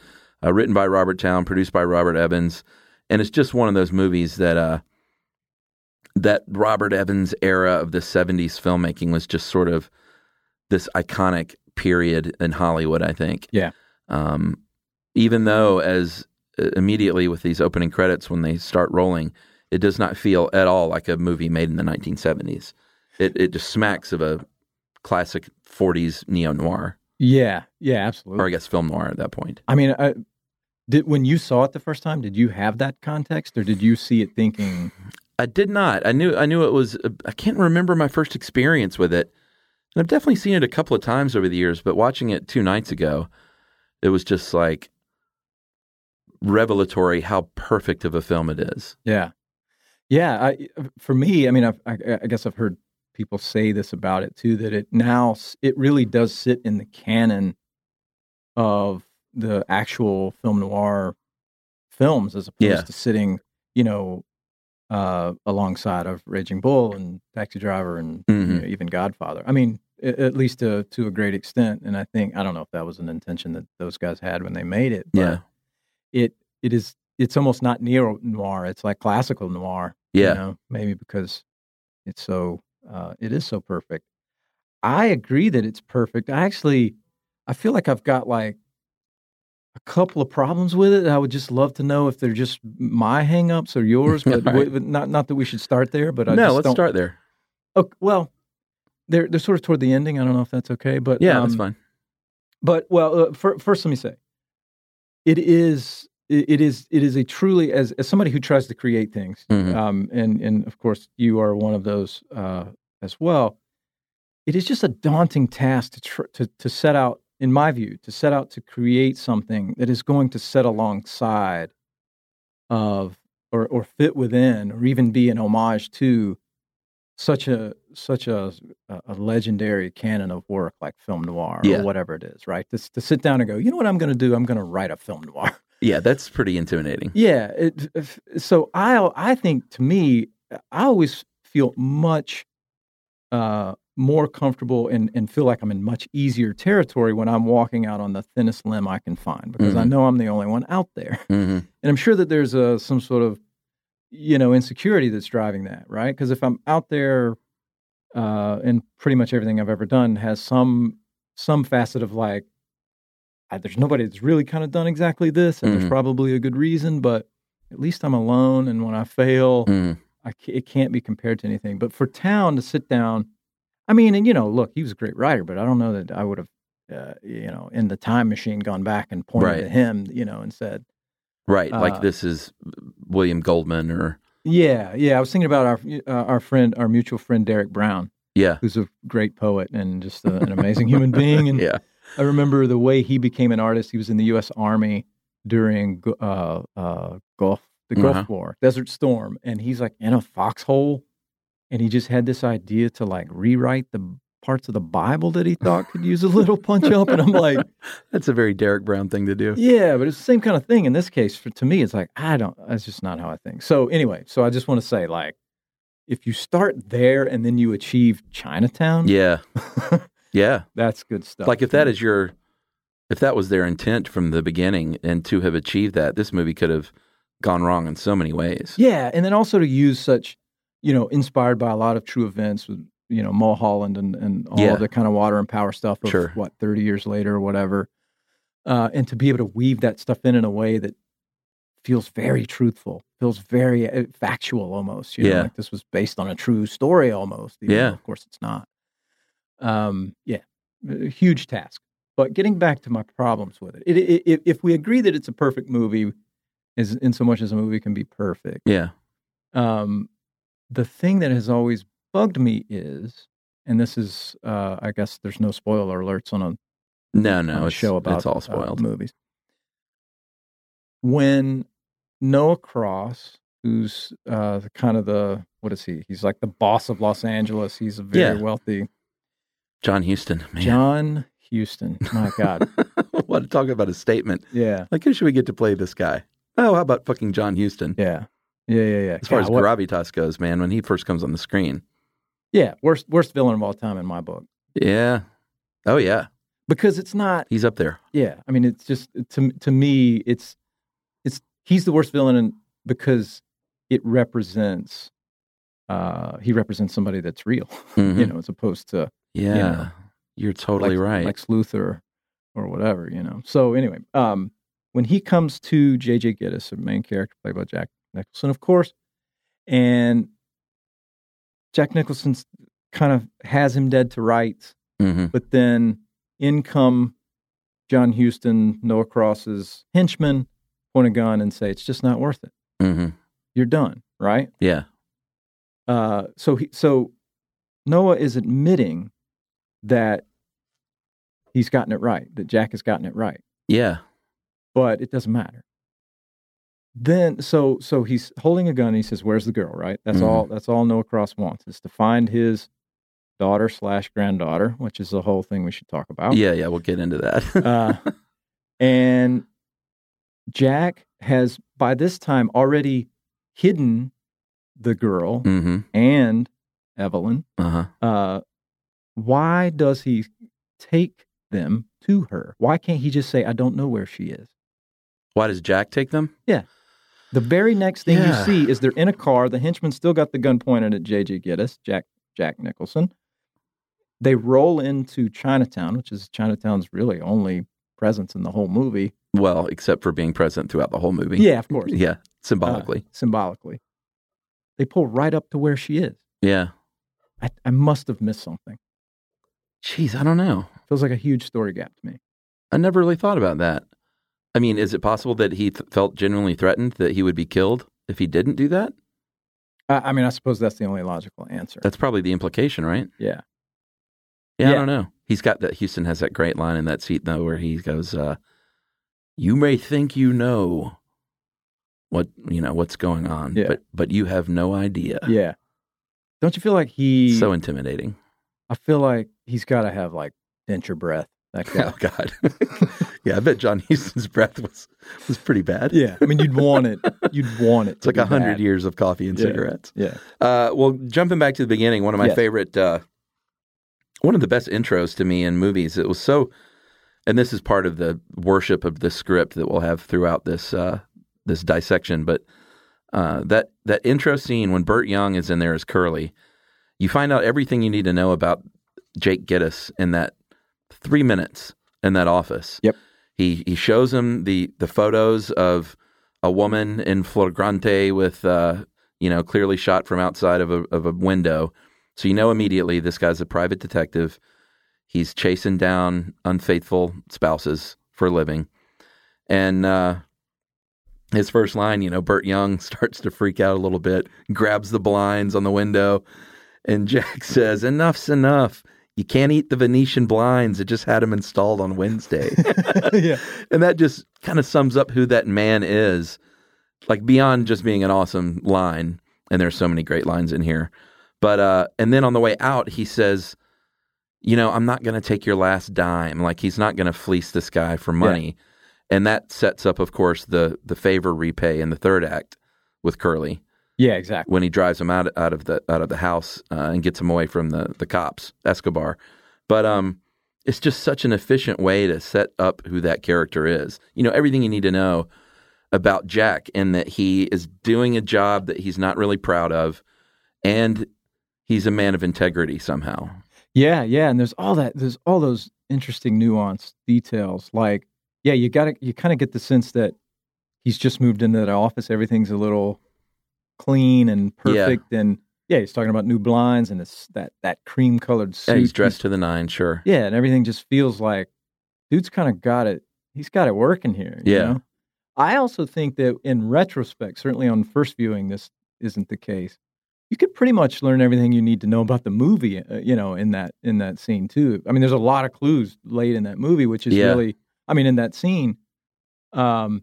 Uh, written by Robert Towne, produced by Robert Evans. And it's just one of those movies that uh, that Robert Evans era of the 70s filmmaking was just sort of this iconic period in Hollywood, I think. Yeah. Um, even though, as uh, immediately with these opening credits, when they start rolling, it does not feel at all like a movie made in the 1970s. It, it just smacks of a classic 40s neo noir, Yeah. Yeah. Absolutely. or I guess film noir at that point. I mean, I, did when you saw it the first time, did you have that context, or did you see it thinking? I did not. I knew. I knew it was. Uh, I can't remember my first experience with it, and I've definitely seen it a couple of times over the years. But watching it two nights ago, it was just like revelatory how perfect of a film it is. Yeah. Yeah. I, for me, I mean, I've, I, I guess I've heard people say this about it too, that it now, it really does sit in the canon of the actual film noir films as opposed Yeah. to sitting, you know, uh, alongside of Raging Bull and Taxi Driver and you Mhm. know, even Godfather. I mean, at least to, to a great extent. And I think, I don't know if that was an intention that those guys had when they made it, but Yeah. it, it is, it's almost not neo noir. It's like classical noir. Yeah. You know, maybe because it's so uh, it is so perfect. I agree that it's perfect. I actually I feel like I've got like a couple of problems with it. I would just love to know if they're just my hangups or yours, but right. we- not not that we should start there. But I no, let's don't, start there. Oh, well, they're they're sort of toward the ending. I don't know if that's okay, but Yeah, that's um, fine. but well, uh, fir- first let me say, it is it it is it is a truly as as somebody who tries to create things, Mhm. um, and and of course you are one of those uh, as well. It is just a daunting task to tr- to to set out, in my view, to set out to create something that is going to set alongside of or or fit within, or even be an homage to such a such a a legendary canon of work like film noir Yeah. or whatever it is, right? To, to sit down and go, you know what I'm going to do? I'm going to write a film noir. Yeah, that's pretty intimidating. yeah. It, if- so I I think to me, I always feel much uh, more comfortable and, and feel like I'm in much easier territory when I'm walking out on the thinnest limb I can find because I Mhm. know I'm the only one out there. hmm And I'm sure that there's a, some sort of, you know, insecurity that's driving that, right? Because if I'm out there, uh, and pretty much everything I've ever done has some some facet of like, I, there's nobody that's really kind of done exactly this, and Mhm. there's probably a good reason, but at least I'm alone, and when I fail, mm I it can't be compared to anything. But for Towne to sit down, I mean, and you know, look, he was a great writer, but I don't know that I would have, uh, you know, in the time machine gone back and pointed Right. to him, you know, and said. Right, Uh, like this is William Goldman or Yeah, yeah. I was thinking about our uh, our friend, our mutual friend Derek Brown, yeah, who's a great poet and just a, an amazing human being. And yeah, I remember the way he became an artist. He was in the U.S. Army during uh, uh, Gulf the Gulf Uh-huh. War, Desert Storm, and he's like in a foxhole, and he just had this idea to like rewrite the parts of the Bible that he thought could use a little punch up, and I'm like, that's a very Derek Brown thing to do. yeah, but it's the same kind of thing in this case. For to me, it's like I don't. That's just not how I think. So anyway, so I just want to say, like, if you start there and then you achieve Chinatown, Yeah, yeah. that's good stuff. Like if that is your, if that was their intent from the beginning, and to have achieved that, this movie could have gone wrong in so many ways. yeah, and then also to use such, you know, inspired by a lot of true events with you know Mulholland and and all Yeah. the kind of water and power stuff of Sure. what thirty years later or whatever, uh, and to be able to weave that stuff in in a way that feels very truthful, feels very uh, factual almost. You know, Yeah. like this was based on a true story almost. Yeah. of course it's not. Um, yeah, a huge task. But getting back to my problems with it, it, it, it if we agree that it's a perfect movie, is in so much as a movie can be perfect. Yeah. Um, the thing that has always bugged me is, and this is, uh, I guess there's no spoiler alerts on a No, on no, a show about it's all uh, spoiled. movies. When Noah Cross, who's uh, kind of the what is he? He's like the boss of Los Angeles. He's a very Yeah. wealthy John Huston, man. John Huston. My God, what to talk about a statement? yeah, Like, who should we get to play this guy? Oh, how about fucking John Huston? yeah, yeah, yeah, yeah. As far God, as what- gravitas goes, man, when he first comes on the screen. yeah, worst worst villain of all time in my book Yeah. Oh yeah, because it's not he's up there. Yeah, I mean, it's just to to me, it's it's he's the worst villain in, because it represents uh he represents somebody that's real, you Mhm. know, as opposed to Yeah, know, you're totally Lex, right. Lex Luthor or whatever, you know. So anyway, um, when he comes to J.J. Gittes, the main character played by Jack Nicholson, of course, and Jack Nicholson kind of has him dead to rights hmm but then in come John Huston, Noah Cross's henchman, point a gun and say, it's just not worth it. hmm You're done, right? Yeah. Uh, so, he, so Noah is admitting that he's gotten it right, that Jack has gotten it right, Yeah. but it doesn't matter. Then, so, so he's holding a gun. And he says, "Where's the girl?" Right. That's Mhm. all. That's all Noah Cross wants is to find his daughter slash granddaughter, which is the whole thing we should talk about. Yeah. Yeah. We'll get into that. Uh, and Jack has by this time already hidden the girl hmm and Evelyn. Uh huh. Uh, why does he take them to her? Why can't he just say, "I don't know where she is"? Why does Jack take them? Yeah. The very next thing Yeah. you see is they're in a car. The henchman still got the gun pointed at JJ Gittes, Jack Jack Nicholson. They roll into Chinatown, which is Chinatown's really only presence in the whole movie. Well, except for being present throughout the whole movie. Yeah, of course. Yeah. Uh, Symbolically. They pull right up to where she is. yeah. I, I must have missed something. Jeez, I don't know. Feels like a huge story gap to me. I never really thought about that. I mean, is it possible that he th- felt genuinely threatened that he would be killed if he didn't do that? I, I mean, I suppose that's the only logical answer. That's probably the implication, right? yeah. Yeah, I don't know. He's got that. Huston has that great line in that seat though, where he goes, uh, "You may think you know what you know what's going on, Yeah. but but you have no idea." Yeah. Don't you feel like he? so intimidating. I feel like he's got to have like denture breath. That guy. Oh God, yeah. I bet John Huston's breath was was pretty bad. yeah. I mean, you'd want it. You'd want it. it's like a hundred years of coffee and Yeah. cigarettes. Yeah. Uh, well, jumping back to the beginning, one of my Yeah. favorite, uh, one of the best intros to me in movies. It was so, and this is part of the worship of the script that we'll have throughout this uh, this dissection. But uh, that that intro scene when Burt Young is in there as Curly, you find out everything you need to know about Jake Gittes in that three minutes in that office. Yep. He he shows him the the photos of a woman in flagrante with uh, you know clearly shot from outside of a of a window. So you know immediately this guy's a private detective. He's chasing down unfaithful spouses for a living. And uh, his first line, you know, Burt Young starts to freak out a little bit, grabs the blinds on the window, and Jack says, Enough's enough. You can't eat the Venetian blinds. It just had them installed on Wednesday. yeah. and that just kind of sums up who that man is like beyond just being an awesome line and there's so many great lines in here but uh and then on the way out he says you know i'm not going to take your last dime like he's not going to fleece this guy for money and that sets up of course the the favor repay in the third act with curly Yeah. Exactly. when he drives him out out of the out of the house uh, and gets him away from the the cops, Escobar. But um, it's just such an efficient way to set up who that character is. You know everything you need to know about Jack, and that he is doing a job that he's not really proud of, and he's a man of integrity somehow. Yeah. Yeah. And there's all that. There's all those interesting nuanced details. Like, yeah, you got to. You kind of get the sense that he's just moved into that office. Everything's a little clean and Yeah. perfect, and yeah, he's talking about new blinds and it's that that cream colored suit. Yeah, he's dressed to the nine, sure. Yeah, and everything just feels like dude's kind of got it. He's got it working here. you Yeah. know? I also think that in retrospect, certainly on first viewing, this isn't the case. You could pretty much learn everything you need to know about the movie, uh, you know, in that in that scene too. I mean, there's a lot of clues laid in that movie, which is Yeah. really, I mean, in that scene, um,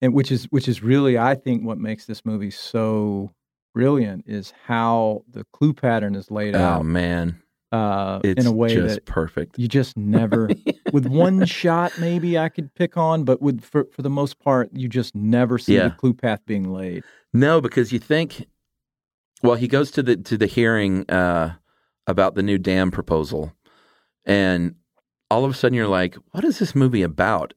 and which is which is really, I think, what makes this movie so brilliant is how the clue pattern is laid Oh out Oh man, uh, it's in a way just that perfect. you just never with one shot maybe I could pick on, but with for for the most part, you just never see Yeah. the clue path being laid. No, because you think, well, he goes to the to the hearing uh, about the new dam proposal, and all of a sudden you're like, what is this movie about?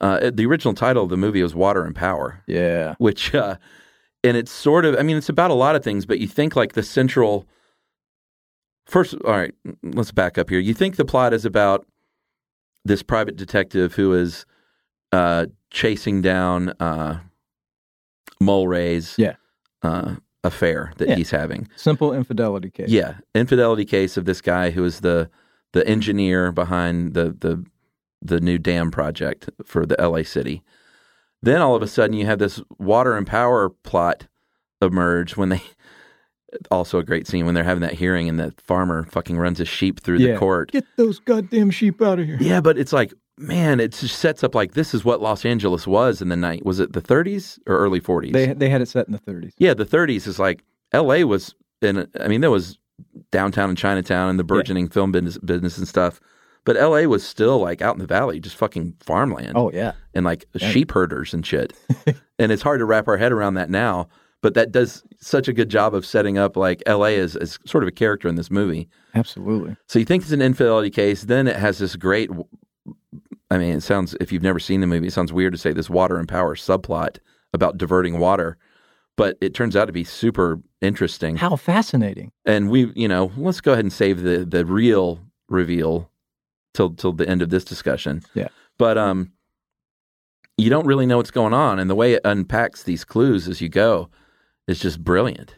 Uh, the original title of the movie was Water and Power, Yeah. which, uh, and it's sort of, I mean, it's about a lot of things, but you think like the central. First, all right, let's back up here. You think the plot is about this private detective who is uh, chasing down uh, Mulwray's Yeah. uh, affair that Yeah. he's having. Simple infidelity case. Yeah, infidelity case of this guy who is the the engineer behind the the the new dam project for the LA city. Then all of a sudden you have this water and power plot emerge when they also a great scene when they're having that hearing and the farmer fucking runs his sheep through Yeah. the court. Get those goddamn sheep out of here. Yeah, but it's like, man, it just sets up like this is what Los Angeles was in the night. Was it the 30s or early 40s? They they had it set in the 30s. yeah, the 30s is like L.A. was in. I mean, there was downtown and Chinatown and the burgeoning film business, business and stuff. But L.A. was still like out in the valley, just fucking farmland Oh yeah. and like Yeah. sheep herders and shit. and it's hard to wrap our head around that now. But that does such a good job of setting up like L.A. as, as sort of a character in this movie. Absolutely. So you think it's an infidelity case, then it has this great. I mean, it sounds if you've never seen the movie, it sounds weird to say this water and power subplot about diverting water, but it turns out to be super interesting. How fascinating. And we, you know, let's go ahead and save the the real reveal till till the end of this discussion. Yeah. But um, you don't really know what's going on, and the way it unpacks these clues as you go is just brilliant.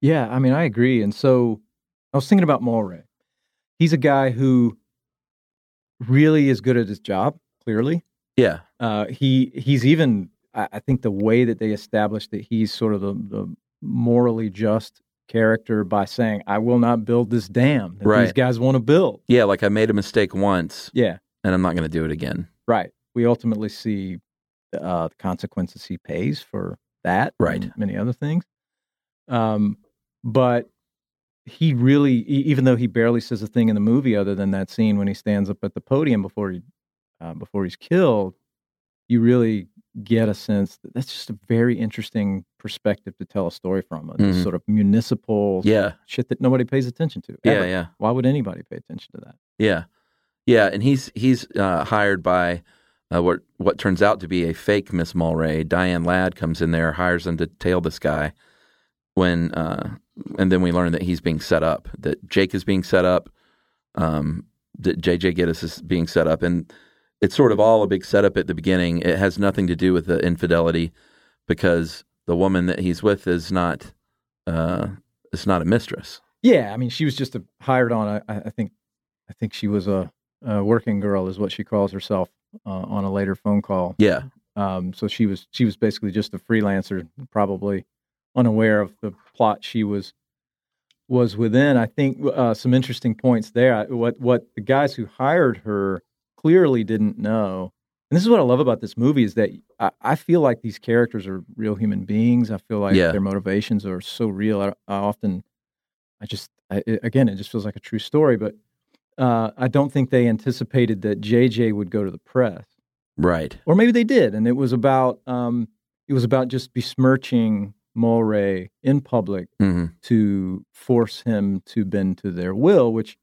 Yeah, I mean, I agree. And so I was thinking about Mulwray. He's a guy who really is good at his job, clearly. Yeah. Uh, he he's even I, I think the way that they established that he's sort of the, the morally just character by saying, I will not build this dam that these guys want to build. Yeah, like I made a mistake once, Yeah, and I'm not going to do it again. right. We ultimately see uh, the consequences he pays for that, Right. and many other things. Um, but he really, even though he barely says a thing in the movie, other than that scene when he stands up at the podium before he uh, before he's killed, you really get a sense that that's just a very interesting perspective to tell a story from. This Mhm. sort of municipal Yeah, shit that nobody pays attention to. yeah, ever. yeah. Why would anybody pay attention to that? Yeah, yeah, and he's he's uh, hired by uh, what what turns out to be a fake Miss Mulwray. Diane Ladd comes in there, hires him to tail this guy. When uh, and then we learn that he's being set up. That Jake is being set up. Um, that JJ Gittes is being set up, and it's sort of all a big setup at the beginning. It has nothing to do with the infidelity because the woman that he's with is not uh, is not a mistress. Yeah, I mean, she was just a hired on. I, I think, I think she was a, a working girl, is what she calls herself uh, on a later phone call. Yeah, Um, so she was she was basically just a freelancer, probably unaware of the plot she was was within. I think uh, some interesting points there. What what the guys who hired her clearly didn't know, and this is what I love about this movie is that I, I feel like these characters are real human beings. I feel like Yeah. their motivations are so real. I, I often, I just I, it- again, it just feels like a true story, but. Uh, I don't think they anticipated that JJ would go to the press right. or maybe they did, and it was about um, it was about just besmirching Mulwray in public hmm to force him to bend to their will, which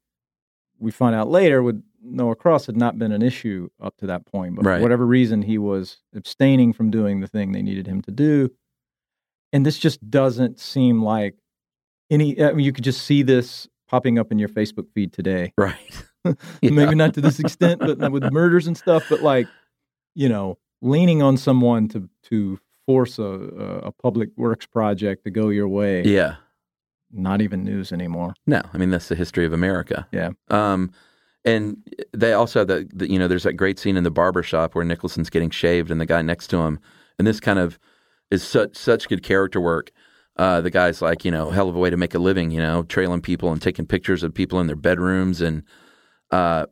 we find out later with Noah Cross had not been an issue up to that point, but Right. for whatever reason he was abstaining from doing the thing they needed him to do, and this just doesn't seem like any. I mean, you could just see this popping up in your Facebook feed today Right. Yeah. maybe not to this extent, but with murders and stuff. But like, you know, leaning on someone to to force a, a a public works project to go your way. Yeah. Not even news anymore. No, I mean that's the history of America. Yeah. Um, and they also have the, the you know there's that great scene in the barber shop where Nicholson's getting shaved and the guy next to him, and this kind of is such such good character work. Uh, the guy's like you know hell of a way to make a living, you know, trailing people and taking pictures of people in their bedrooms and uh,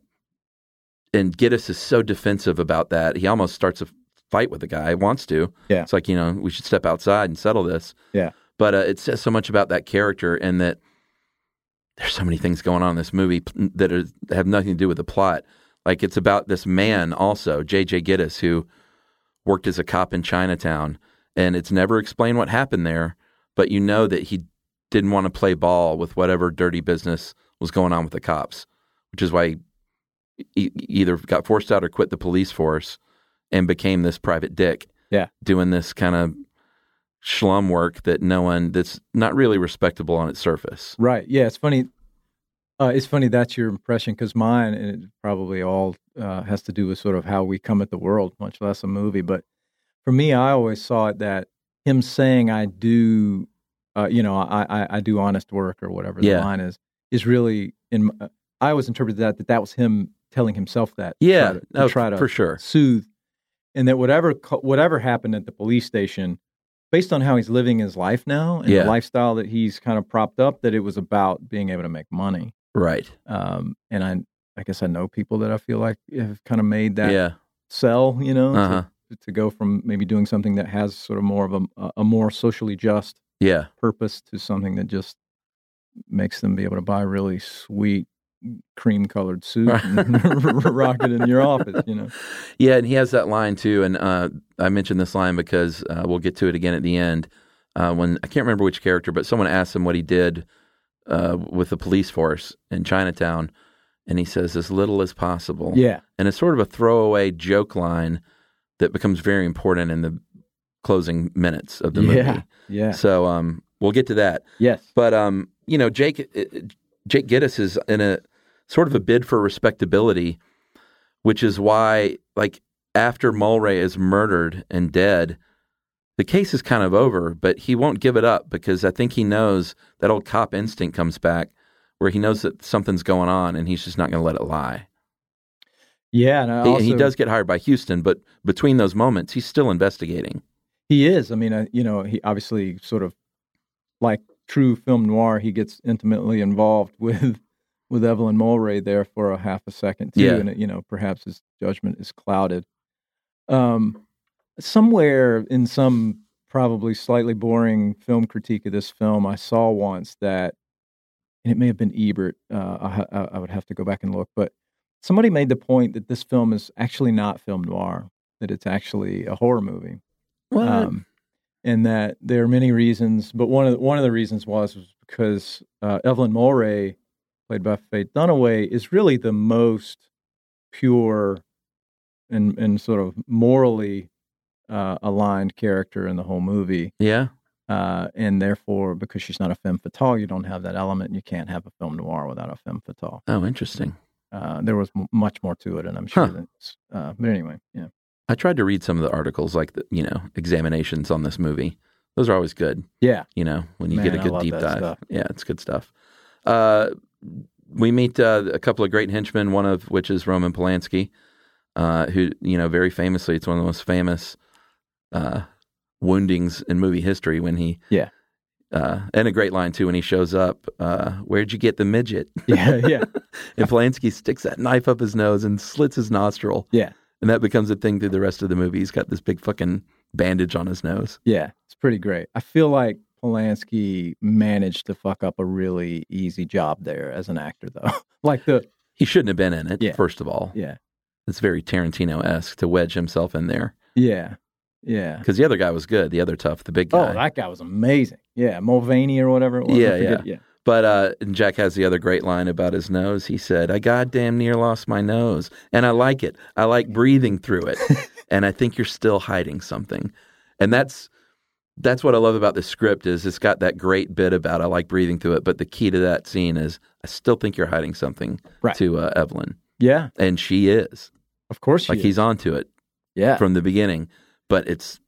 and Gittes is so defensive about that. He almost starts a fight with the guy. Wants to. Yeah. It's like you know we should step outside and settle this. Yeah. But uh, it says so much about that character and that there's so many things going on in this movie that are, have nothing to do with the plot. Like it's about this man also, J.J. Gittes, who worked as a cop in Chinatown, and it's never explained what happened there. But you know that he didn't want to play ball with whatever dirty business was going on with the cops, which is why he either got forced out or quit the police force and became this private dick. Yeah. doing this kind of schlum work that no one that's not really respectable on its surface. Right. Yeah. It's funny. Uh, it's funny that's your impression because mine, and it probably all uh, has to do with sort of how we come at the world, much less a movie. But for me, I always saw it that him saying I do, uh, you know, I, I I do honest work or whatever the Yeah. line is, is really in. I always interpreted that that that was him telling himself that. to Yeah, try to, to try to for sure. soothe, and that whatever whatever happened at the police station, based on how he's living his life now and Yeah. the lifestyle that he's kind of propped up, that it was about being able to make money. Right. Um, and I, I guess I know people that I feel like have kind of made that yeah. sell, you know, to- Uh-huh. to, to go from maybe doing something that has sort of more of a, a more socially just Yeah. purpose to something that just makes them be able to buy really sweet cream colored suit and rock it in your office, you know. Yeah, and he has that line too. And uh, I mentioned this line because uh, we'll get to it again at the end. Uh, when I can't remember which character, but someone asked him what he did uh, with the police force in Chinatown, and he says as little as possible. Yeah. and it's sort of a throwaway joke line that becomes very important in the closing minutes of the movie. Yeah. Yeah. So um, we'll get to that. Yes. But um, you know, Jake uh, Jake Gittes is in a sort of a bid for respectability, which is why, like, after Mulwray is murdered and dead, the case is kind of over. But he won't give it up because I think he knows that old cop instinct comes back, where he knows that something's going on and he's just not going to let it lie. Yeah. And He, also, he does get hired by Huston, but between those moments, he's still investigating. He is. I mean, I, you know, he obviously sort of like true film noir. He gets intimately involved with with Evelyn Mulwray there for a half a second too, Yeah. and you know, perhaps his judgment is clouded. Um, somewhere in some probably slightly boring film critique of this film, I saw once that, and it may have been Ebert. Uh, I, I would have to go back and look, but somebody made the point that this film is actually not film noir; that it's actually a horror movie um, and that there are many reasons. But one of the, one of the reasons was, was because uh, Evelyn Mulwray, played by Faye Dunaway, is really the most pure and and sort of morally uh, aligned character in the whole movie. yeah. Uh, and therefore, because she's not a femme fatale, you don't have that element. You can't have a film noir without a femme fatale. Oh, interesting. Uh, there was m- much more to it, and I'm sure Huh. that's. Uh, but anyway, yeah. I tried to read some of the articles, like the you know examinations on this movie. Those are always good. Yeah. You know when you Man, get a good deep dive. stuff. Yeah, it's good stuff. We meet uh, a couple of great henchmen, one of which is Roman Polanski, uh, who you know very famously, it's one of the most famous uh, woundings in movie history when he Yeah. Uh, and a great line too when he shows up. Uh, Where'd you get the midget? Yeah, yeah. and Polanski sticks that knife up his nose and slits his nostril. Yeah. And that becomes a thing through the rest of the movie. He's got this big fucking bandage on his nose. Yeah, it's pretty great. I feel like Polanski managed to fuck up a really easy job there as an actor, though. like the He shouldn't have been in it, Yeah. first of all. yeah, It's very Tarantino esque to wedge himself in there. yeah, yeah. Because the other guy was good, the other tough, the big guy. Oh, that guy was amazing. Yeah, Mulvaney or whatever it was. Yeah, yeah. yeah. But uh, and Jack has the other great line about his nose. He said, "I goddamn near lost my nose, and I like it. I like breathing through it, and I think you're still hiding something." And that's that's what I love about the script is it's got that great bit about I like breathing through it, but the key to that scene is I still think you're hiding something Right. to uh, Evelyn, Yeah, and she is of course. like she he's is. onto it Yeah. from the beginning, but it's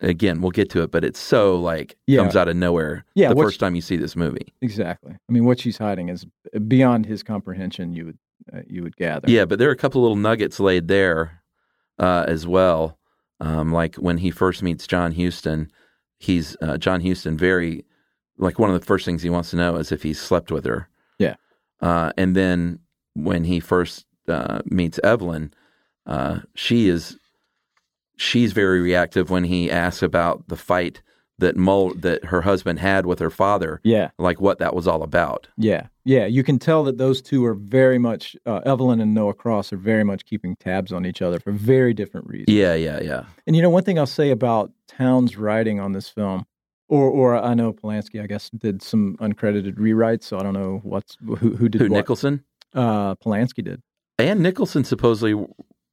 again we'll get to it, but it's so like Yeah. comes out of nowhere. Yeah, the first time you see this movie. exactly. I mean, what she's hiding is beyond his comprehension. You would uh, you would gather. Yeah, but there are a couple little nuggets laid there uh, as well. Um, like when he first meets John Huston, he's uh, John Huston. Very like one of the first things he wants to know is if he's slept with her. Yeah. Uh, and then when he first uh, meets Evelyn, uh, she is she's very reactive when he asks about the fight that Mul- that her husband had with her father, Yeah. like what that was all about. Yeah, yeah, you can tell that those two are very much uh, Evelyn and Noah Cross are very much keeping tabs on each other for very different reasons. Yeah, yeah, yeah. And you know, one thing I'll say about Towne's writing on this film, or or I know Polanski, I guess, did some uncredited rewrites, so I don't know what's who who did Who what. Nicholson Uh, Polanski did. and Nicholson supposedly wrote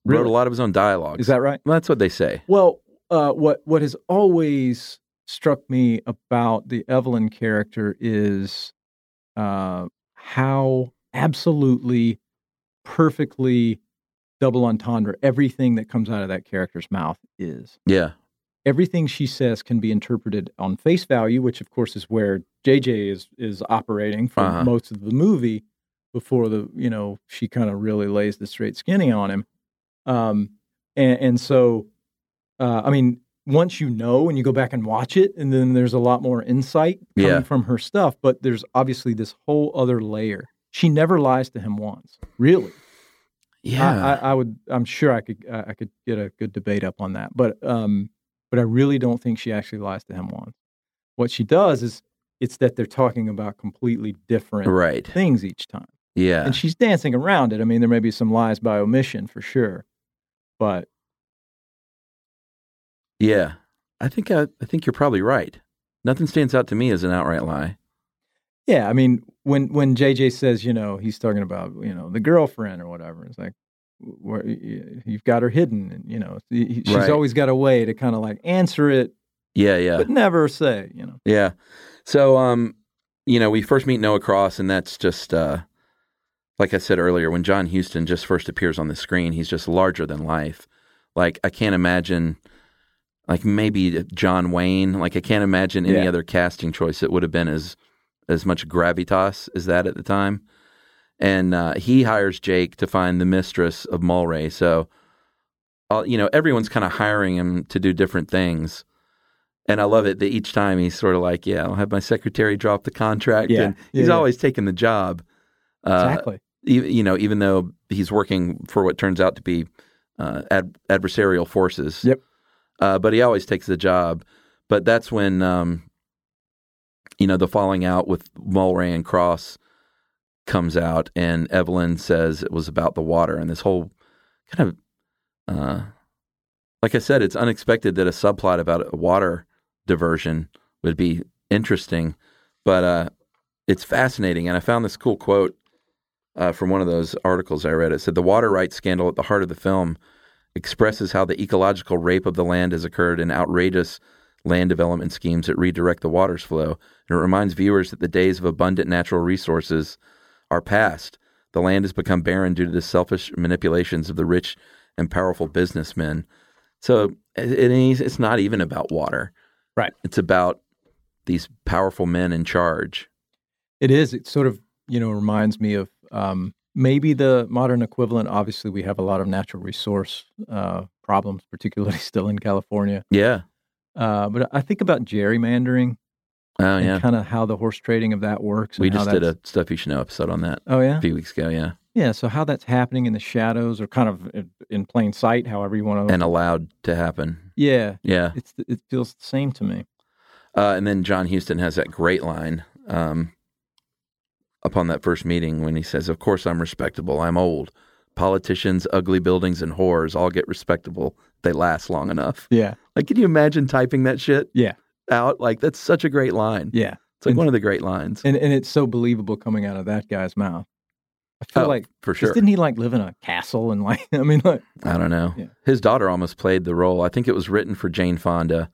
Really? a lot of his own dialogue. Is that right? Well, that's what they say. Well, uh, what what has always struck me about the Evelyn character is uh, how absolutely perfectly double entendre everything that comes out of that character's mouth is. Yeah, Everything she says can be interpreted on face value, which of course is where JJ is is operating for Uh-huh. most of the movie before the you know she kind of really lays the straight skinny on him. Um, and, and so, uh, I mean, once you know and you go back and watch it, and then there's a lot more insight coming Yeah. from her stuff. But there's obviously this whole other layer. She never lies to him once, really. yeah, I, I, I would. I'm sure I could. I could get a good debate up on that. But um, but I really don't think she actually lies to him once. What she does is it's that they're talking about completely different right. things each time, Yeah, and she's dancing around it. I mean, there may be some lies by omission for sure, but yeah. I think I, I think you're probably right. Nothing stands out to me as an outright lie. yeah, I mean, when when JJ says, you know, he's talking about you know the girlfriend or whatever, it's like. Where you've got her hidden, and you know she's Right. always got a way to kind of like answer it, Yeah, yeah, but never say, you know. yeah. So, um, you know, we first meet Noah Cross, and that's just uh, like I said earlier. When John Huston just first appears on the screen, he's just larger than life. Like I can't imagine, like maybe John Wayne. Like I can't imagine any Yeah. other casting choice that would have been as as much gravitas as that at the time. And uh, he hires Jake to find the mistress of Mulwray. So, uh, you know, everyone's kind of hiring him to do different things. And I love it that each time he's sort of like, "Yeah, I'll have my secretary drop the contract," Yeah. and he's yeah. always taking the job. Uh, Exactly. e- you know, even though he's working for what turns out to be uh, ad- adversarial forces. Yep. Uh, but he always takes the job. But that's when, um, you know, the falling out with Mulwray and Cross comes out, and Evelyn says it was about the water, and this whole kind of, uh, like I said, it's unexpected that a subplot about a water diversion would be interesting, but uh, it's fascinating. And I found this cool quote uh, from one of those articles I read. It said the water rights scandal at the heart of the film expresses how the ecological rape of the land has occurred in outrageous land development schemes that redirect the water's flow. And it reminds viewers that the days of abundant natural resources are past. The land has become barren due to the selfish manipulations of the rich and powerful businessmen. So it, it's not even about water. Right. It's about these powerful men in charge. It is. It sort of, you know, reminds me of um, maybe the modern equivalent. Obviously, we have a lot of natural resource uh, problems, particularly still in California. Yeah. Uh, but I think about gerrymandering Oh, yeah. kind of how the horse trading of that works. We just did a stuff you should know episode on that Oh yeah, a few weeks ago. Yeah. yeah. So how that's happening in the shadows, or kind of in- in plain sight, however you want to. And allowed to happen. yeah, Yeah. it's it feels the same to me. Uh, and then John Huston has that great line um, upon that first meeting when he says, Of course I'm respectable. I'm old. Politicians, ugly buildings, and whores all get respectable. They last long enough. Yeah, Like, can you imagine typing that shit yeah, out? Like, that's such a great line. yeah. It's like And- one of the great lines. And and it's so believable coming out of that guy's mouth. I feel Oh, like for sure. Didn't he like live in a castle and like? I mean, like I don't know. Yeah. His daughter almost played the role. I think it was written for Jane Fonda,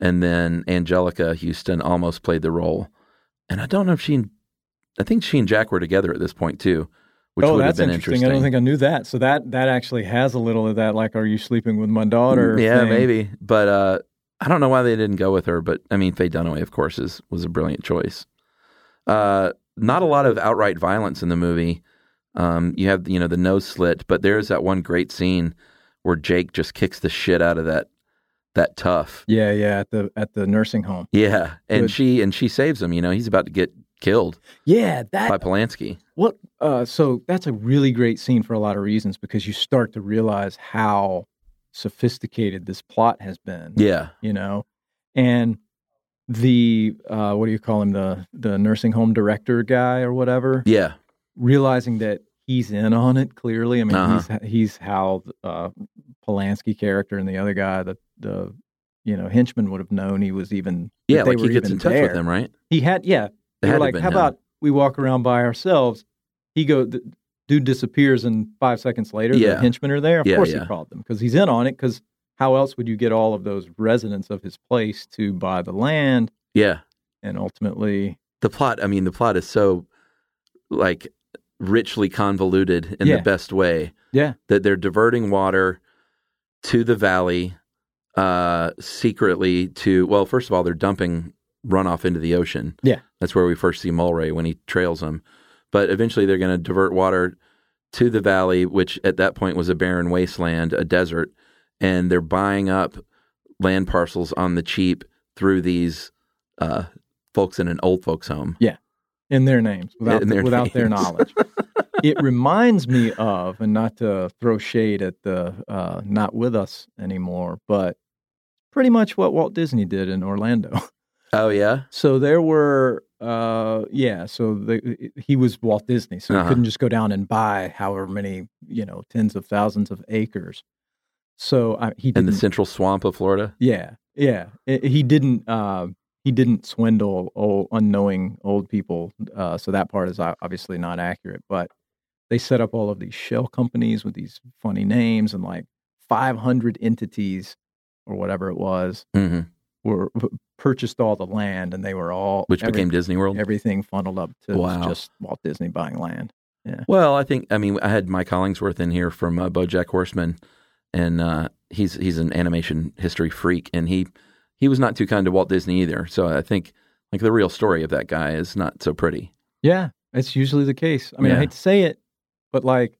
and then Anjelica Huston almost played the role. And I don't know if she, I think she and Jack were together at this point too, which oh, would have been interesting. I don't think I knew that. So that that actually has a little of that. Like, are you sleeping with my daughter? Mm, yeah, thing. maybe. But uh, I don't know why they didn't go with her. But I mean, Faye Dunaway, of course, is was a brilliant choice. Uh, not a lot of outright violence in the movie. Um, you have you know the nose slit, but there's that one great scene where Jake just kicks the shit out of that that tough. Yeah, yeah. At the at the nursing home. Yeah, and Good. she and she saves him. You know, he's about to get killed Yeah, that by Polanski. What? Uh, so that's a really great scene for a lot of reasons because you start to realize how sophisticated this plot has been. Yeah, You know, and the uh, what do you call him the the nursing home director guy or whatever yeah, realizing that he's in on it clearly. I mean, Uh-huh. he's he's how uh, Polanski character and the other guy the the you know henchman would have known he was even yeah. they Like he gets in touch there. with him, right? He had, yeah. It They had were like, how him. about we walk around by ourselves? He go, the dude disappears, and five seconds later, Yeah. the henchmen are there. Of Yeah, course, yeah. he called them because he's in on it. Because how else would you get all of those residents of his place to buy the land Yeah. and ultimately? the plot i mean the plot is so like richly convoluted in the best way Yeah, that they're diverting water to the valley uh secretly to well first of all they're dumping runoff into the ocean Yeah. that's where we first see mulwray when he trails them but eventually they're going to divert water to the valley which at that point was a barren wasteland a desert and they're buying up land parcels on the cheap through these uh folks in an old folks home Yeah. in their names without In their without their knowledge. it reminds me of, and not to throw shade at the uh, not with us anymore, but pretty much what Walt Disney did in Orlando. oh yeah So there were, uh, yeah. So the, he was Walt Disney, so Uh-huh. he couldn't just go down and buy however many, you know, tens of thousands of acres. So uh, he in the central swamp of Florida. yeah, yeah. I- he didn't. Uh, he didn't swindle old, unknowing old people. Uh, so that part is obviously not accurate. But they set up all of these shell companies with these funny names and like 500 entities or whatever it was hmm were purchased all the land and they were all Which every- became Disney World. everything funneled up to Wow. just Walt Disney buying land. Yeah. Well, I think I mean I had Mike Hollingsworth in here from uh, BoJack Horseman, and uh, he's he's an animation history freak, and he he was not too kind to Walt Disney either. So I think like the real story of that guy is not so pretty. Yeah, it's usually the case. I mean, Yeah. I hate to say it, but like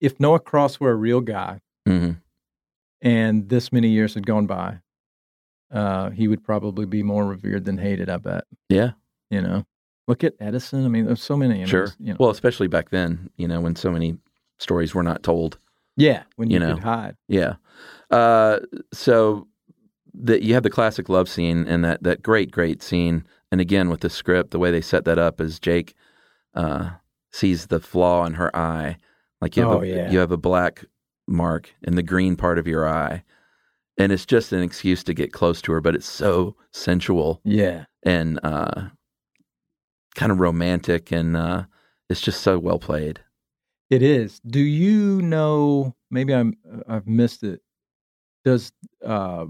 if Noah Cross were a real guy hmm and this many years had gone by, uh, he would probably be more revered than hated. I bet. Yeah, You know, look at Edison. I mean, there's so many. I mean, sure. You know, Well, especially back then, you know, when so many stories were not told. yeah, when you, you know. could hide. Yeah. Uh, so that you have the classic love scene and that that great great scene, and again with the script, the way they set that up is Jake uh, sees the flaw in her eye, like you have Oh, a, yeah. you have a black mark in the green part of your eye, and it's just an excuse to get close to her, but it's so sensual Yeah, and uh, kind of romantic, and uh, it's just so well played. it is. Do you know? Maybe I'm. I've missed it. Does uh,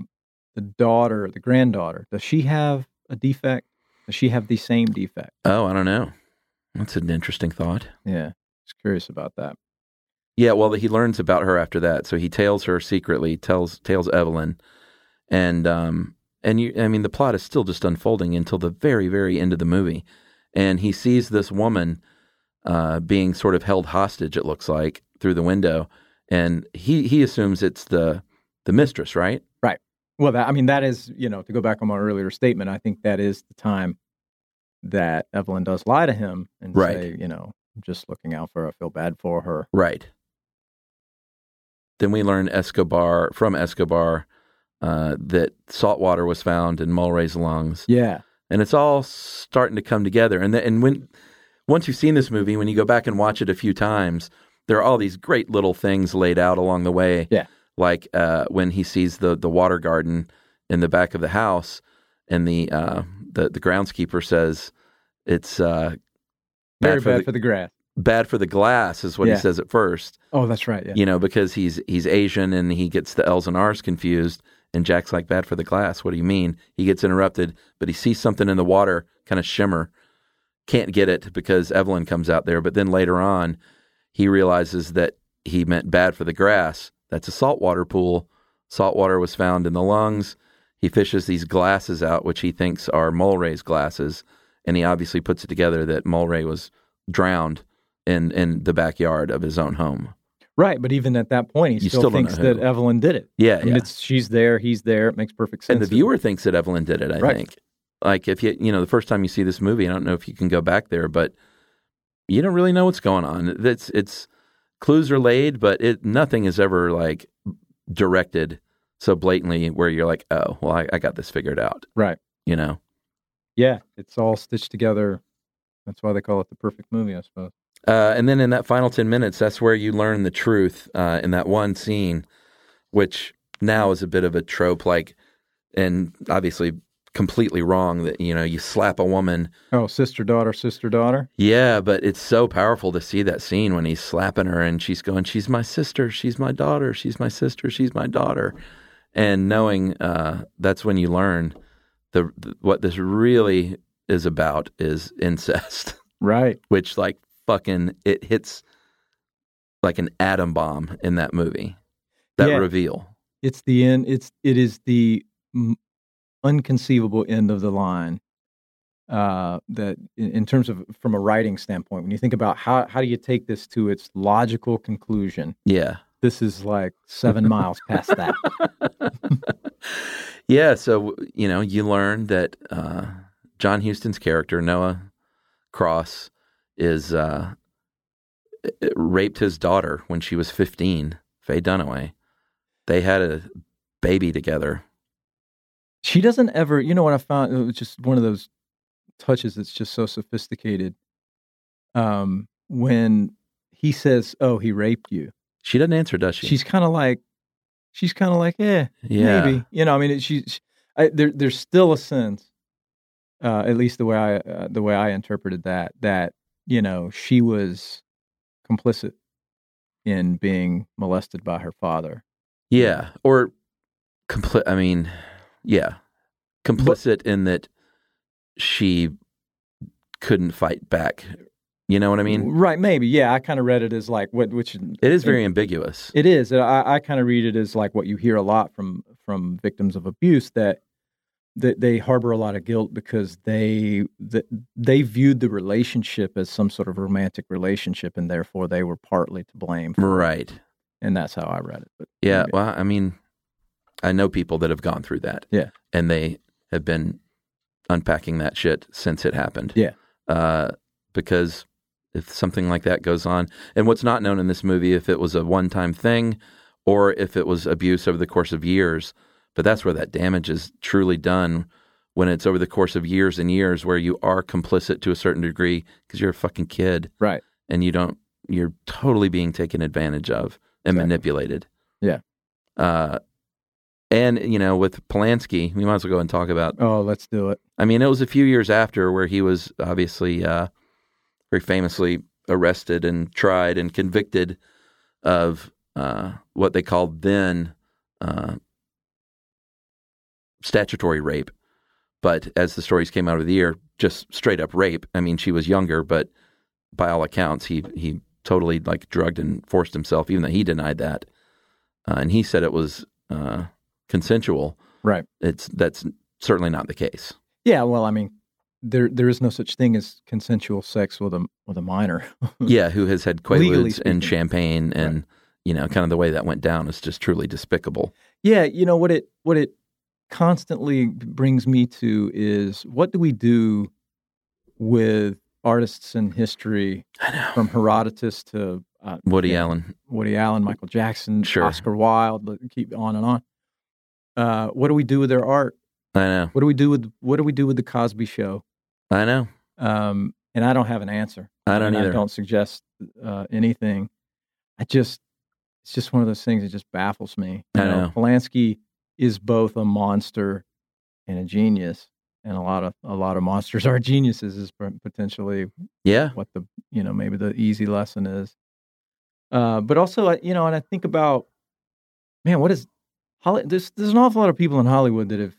the daughter, the granddaughter, does she have a defect? Does she have the same defect? Oh, I don't know. That's an interesting thought. Yeah, just curious about that. Yeah, well, he learns about her after that, so he tails her secretly, tells tells Evelyn, and um, and you, I mean, the plot is still just unfolding until the very, very end of the movie, and he sees this woman uh, being sort of held hostage. It looks like through the window, and he he assumes it's the the mistress, right? right? Well, that, I mean, that is, you know, to go back on my earlier statement, I think that is the time that Evelyn does lie to him and Right. say, you know, I'm just looking out for her, I feel bad for her. Right. Then we learn Escobar from Escobar uh, that salt water was found in Mulwray's lungs. Yeah. and it's all starting to come together. And th- and when once you've seen this movie, when you go back and watch it a few times, there are all these great little things laid out along the way. Yeah. like uh, when he sees the the water garden in the back of the house, and the uh, the the groundskeeper says it's uh, Very bad, for, for the, the grass. Bad for the glass, is what Yeah. he says at first. Oh, that's right. Yeah. You know, because he's he's Asian and he gets the L's and R's confused. And Jack's like, bad for the glass. What do you mean? He gets interrupted, but he sees something in the water kind of shimmer. Can't get it because Evelyn comes out there. But then later on, he realizes that he meant bad for the grass. That's a saltwater pool. Saltwater was found in the lungs. He fishes these glasses out, which he thinks are Mulwray's glasses, and he obviously puts it together that Mulray was drowned in in the backyard of his own home. Right, but even at that point, he still, still thinks that Evelyn did it. Yeah, I mean, yeah. it's she's there, he's there. It makes perfect sense. and the viewer thinks that Evelyn did it. I Right. think. Like if you you know the first time you see this movie, I don't know if you can go back there, but you don't really know what's going on. It's it's clues are laid, but it nothing is ever like directed so blatantly where you're like, oh, well, I, I got this figured out. Right. You know. Yeah, it's all stitched together. That's why they call it the perfect movie, I suppose. Uh, and then in that final 10 minutes, that's where you learn the truth uh, in that one scene, which now is a bit of a trope, like, and obviously completely wrong that, you know, you slap a woman. Oh, sister daughter, sister daughter. Yeah, but it's so powerful to see that scene when he's slapping her and she's going, She's my sister, she's my daughter, she's my sister, she's my daughter. And knowing uh, that's when you learn the, the what this really is about is incest. Right. which like fucking it hits like an atom bomb in that movie. That Yeah. reveal. It's the end. It's it is the unconceivable end of the line. Uh, that in, in terms of from a writing standpoint, when you think about how how do you take this to its logical conclusion, Yeah. this is like seven miles past that. yeah, so you know, you learn that uh, John Huston's character Noah Cross is uh, raped his daughter when she was 15, Faye Dunaway. They had a baby together. She doesn't ever, you know what I found? It was just one of those touches that's just so sophisticated. Um, when he says, "Oh, he raped you," She doesn't answer, does she? she's kind of like, she's kind of like, "Eh, yeah. maybe." You know, I mean, it, she, she I, there, there's still a sense, uh, at least the way I, uh, the way I interpreted that, that you know, she was complicit in being molested by her father. Yeah, or compli- I mean, yeah, complicit in that she couldn't fight back. You know what I mean? right? Maybe, yeah. I kind of read it as like what, which It is very ambiguous. It is. I, I kind of read it as like what you hear a lot from from victims of abuse that that they harbor a lot of guilt because they that they viewed the relationship as some sort of romantic relationship and therefore they were partly to blame. for it. Right. And that's how I read it. But Yeah. Well, I mean, I know people that have gone through that. Yeah. And they have been unpacking that shit since it happened. Yeah. Uh, because if something like that goes on, and what's not known in this movie, if it was a one time thing or if it was abuse over the course of years, but that's where that damage is truly done when it's over the course of years and years where you are complicit to a certain degree because you're a fucking kid right. and you don't you're totally being taken advantage of and Exactly. manipulated. Yeah. Uh and you know, with Polanski, we might as well go and talk about Oh, let's do it. I mean, it was a few years after where he was obviously uh very famously arrested and tried and convicted of uh what they called then uh statutory rape. But as the stories came out of the year, just straight up rape. I mean, she was younger, but by all accounts, he he totally like drugged and forced himself, even though he denied that, uh, and he said it was uh, consensual. Right. It's that's certainly not the case. Yeah. Well, I mean, there there is no such thing as consensual sex with a with a minor. yeah, who has had quaaludes and champagne, and you know, kind of the way that went down is just truly despicable. Yeah, you know what it what it constantly brings me to is what do we do with artists in history from Herodotus to uh, Woody yeah, Allen. Woody Allen, Michael Jackson, Sure. Oscar Wilde, keep on and on. Uh, what do we do with their art? I know. What do we do with what do we do with the Cosby Show? I know. Um, and I don't have an answer. I don't either. I don't suggest uh, anything. I just, it's just one of those things that just baffles me. You I know. Polanski is both a monster and a genius, and a lot of a lot of monsters are geniuses. Is potentially Yeah. what the you know maybe the easy lesson is. Uh, but also, you know, and I think about, man, what is Holly? There's there's an awful lot of people in Hollywood that have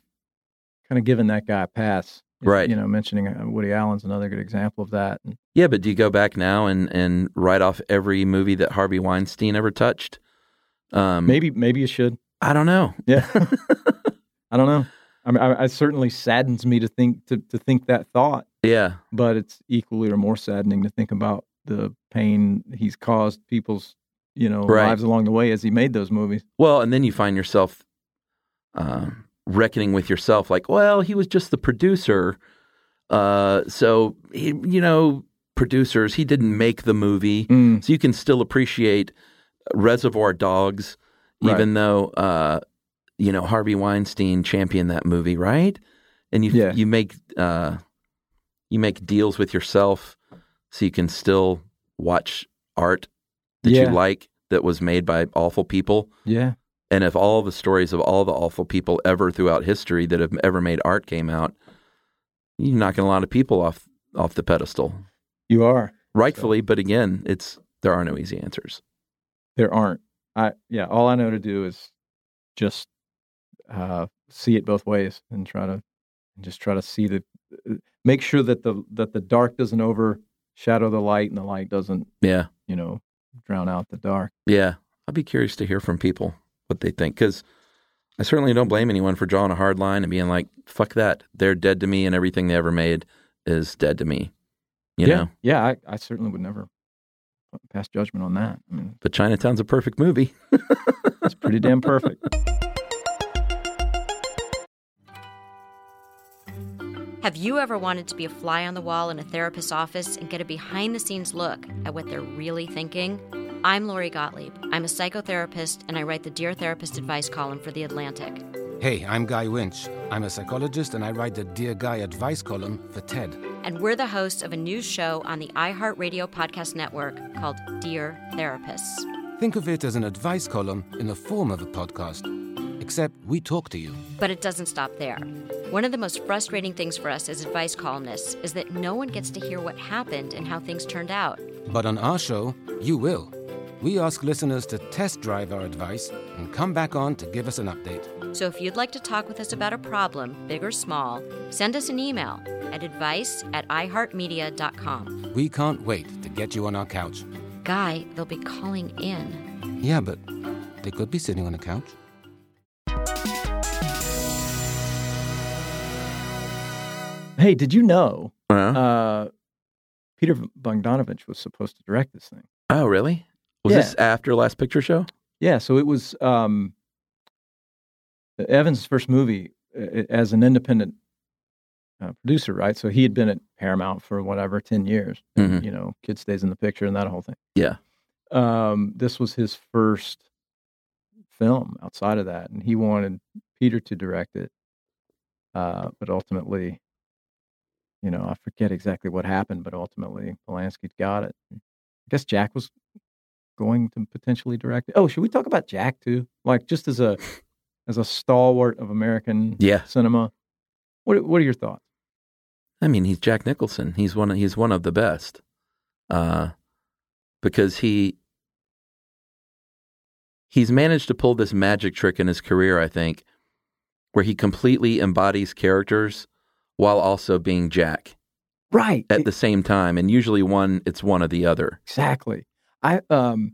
kind of given that guy a pass Right. You know, mentioning uh, Woody Allen's another good example of that. And Yeah, but do you go back now and and write off every movie that Harvey Weinstein ever touched? Um, maybe maybe you should. I don't know. Yeah. I don't know. I mean, I, it certainly saddens me to think to, to think that thought, Yeah, but it's equally or more saddening to think about the pain he's caused people's you know Right. lives along the way as he made those movies. Well, and then you find yourself um, reckoning with yourself, like, well, he was just the producer. Uh, so he, you know, producers, he didn't make the movie, Mm, so you can still appreciate Reservoir Dogs, Right. even though uh, you know Harvey Weinstein championed that movie, right? And you Yeah. you make uh, you make deals with yourself, so you can still watch art that Yeah. you like that was made by awful people. yeah. And if all the stories of all the awful people ever throughout history that have ever made art came out, you're knocking a lot of people off off the pedestal, You are. rightfully. But again, it's there are no easy answers. There aren't. I yeah. All I know to do is just uh, see it both ways and try to and just try to see the make sure that the that the dark doesn't overshadow the light and the light doesn't Yeah, you know drown out the dark. yeah. I'd be curious to hear from people what they think because I certainly don't blame anyone for drawing a hard line and being like, "Fuck that, they're dead to me, and everything they ever made is dead to me." You yeah, know. yeah. I, I certainly would never pass judgment on that. I mean, But Chinatown's a perfect movie. it's pretty damn perfect. Have you ever wanted to be a fly on the wall in a therapist's office and get a behind the scenes look at what they're really thinking? I'm Lori Gottlieb. I'm a psychotherapist and I write the Dear Therapist advice column for The Atlantic. Hey, I'm Guy Winch. I'm a psychologist and I write the Dear Guy advice column for TED. And we're the hosts of a new show on the iHeartRadio podcast network called Dear Therapists. Think of it as an advice column in the form of a podcast, except we talk to you. But it doesn't stop there. One of the most frustrating things for us as advice columnists is that no one gets to hear what happened and how things turned out. But on our show, you will. We ask listeners to test drive our advice and come back on to give us an update. So if you'd like to talk with us about a problem, big or small, send us an email at advice at iheartmedia.com. We can't wait to get you on our couch. Guy, they'll be calling in. Yeah, but they could be sitting on a couch. Hey, did you know Uh, uh, Peter Bogdanovich was supposed to direct this thing? oh, really? Was yeah. this after Last Picture Show? Yeah, so it was um, Evans' first movie uh, as an independent uh, producer, right? So he had been at Paramount for whatever ten years. Mhm. You know, kid stays in the picture and that whole thing. Yeah. Um, this was his first film outside of that, and he wanted Peter to direct it, uh, but ultimately, you know, I forget exactly what happened, but ultimately Polanski got it. I guess Jack was going to potentially direct it. Oh, should we talk about Jack too? Like just as a as a stalwart of American Yeah. cinema. What what are your thoughts? I mean, he's Jack Nicholson. He's one. Of, he's one of the best, uh, because he he's managed to pull this magic trick in his career. I think, where he completely embodies characters while also being Jack Right. at the same time, and usually one it's one or the other. Exactly. I um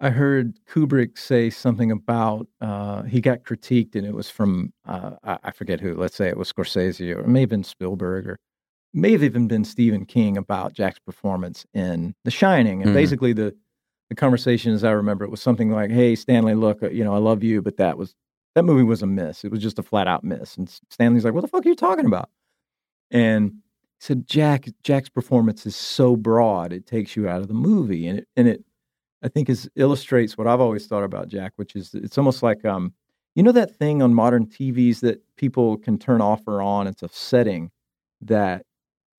I heard Kubrick say something about uh he got critiqued and it was from uh I, I forget who, let's say it was Scorsese or it may have been Spielberg or may have even been Stephen King about Jack's performance in The Shining. And Mhm. basically the the conversation as I remember it was something like, Hey Stanley, look, uh, you know, I love you, but that was that movie was a miss. It was just a flat out miss. And Stanley's like, What the fuck are you talking about? And said Jack Jack's performance is so broad it takes you out of the movie and it and it I think is illustrates what I've always thought about Jack which is it's almost like um you know that thing on modern TVs that people can turn off or on it's a setting that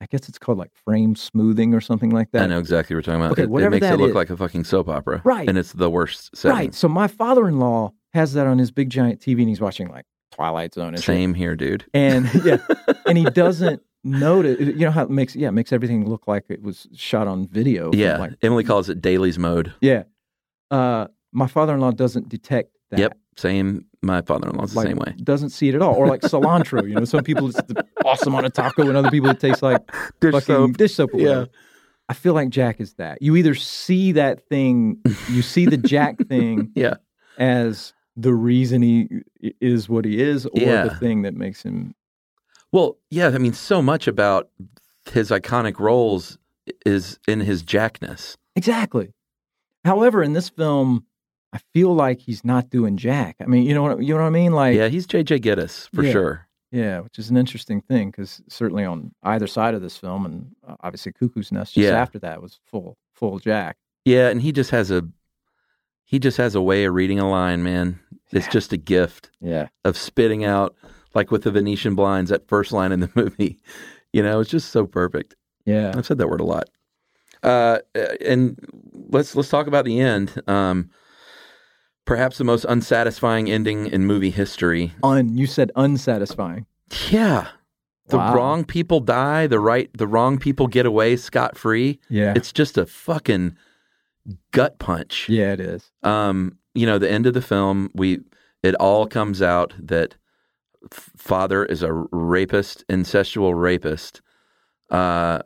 I guess it's called like frame smoothing or something like that I know exactly what you're talking about. Okay, it, it whatever makes it look is. like a fucking soap opera, Right. And it's the worst setting. right so my father-in-law has that on his big giant TV and he's watching like Twilight Zone and shit. Same here, dude. and yeah and he doesn't notice you know how it makes yeah it makes everything look like it was shot on video Yeah, like Emily calls it dailies mode. Yeah. Uh, my father in law doesn't detect that. Yep, Same. My father-in-law's the same way. doesn't see it at all, or like cilantro. You know, some people it's awesome on a taco, and other people it tastes like Dish fucking soap. dish soap. Yeah. whatever. I feel like Jack is that. You either see that thing, you see the Jack thing Yeah. as the reason he is what he is, or Yeah. the thing that makes him. Well, yeah. I mean, so much about his iconic roles is in his jackness. Exactly. However, in this film, I feel like he's not doing Jack. I mean, you know what you know what I mean? Like, yeah, he's J.J. Gittes for Yeah. sure. Yeah, which is an interesting thing because certainly on either side of this film, and uh, obviously Cuckoo's Nest just Yeah. after that was full full Jack. Yeah, and he just has a he just has a way of reading a line, man. It's Yeah. just a gift Yeah, of spitting out like with the Venetian blinds that first line in the movie. You know, it's just so perfect. yeah, I've said that word a lot. Uh, and let's let's talk about the end. Um, perhaps the most unsatisfying ending in movie history. un. You said unsatisfying. Yeah, the Wow. wrong people die. The right the wrong people get away scot free. Yeah, It's just a fucking gut punch. yeah, it is. um, you know, the end of the film, we it all comes out that father is a rapist, incestual rapist. Uh,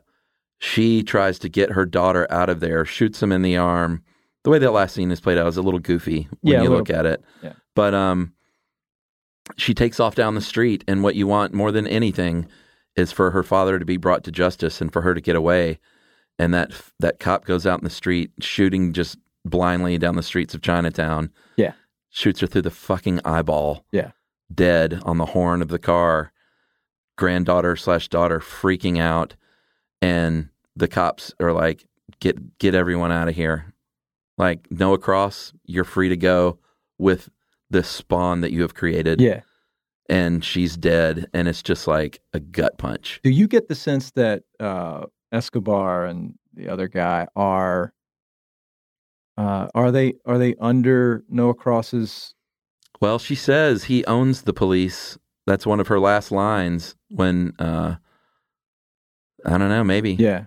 she tries to get her daughter out of there, shoots him in the arm. The way that last scene is played out is a little goofy when Yeah, you look at it. Yeah. But um, she takes off down the street, and what you want more than anything is for her father to be brought to justice and for her to get away. And that that cop goes out in the street shooting just blindly down the streets of Chinatown. Yeah. Shoots her through the fucking eyeball. Yeah. Dead on the horn of the car. Granddaughter slash daughter freaking out. And the cops are like, get get everyone out of here. Like Noah Cross, you're free to go with this spawn that you have created. Yeah. And she's dead. And it's just like a gut punch. Do you get the sense that uh, Escobar and the other guy are uh, are they are they under Noah Cross's? Well, she says he owns the police. That's one of her last lines when uh I don't know, maybe. Yeah,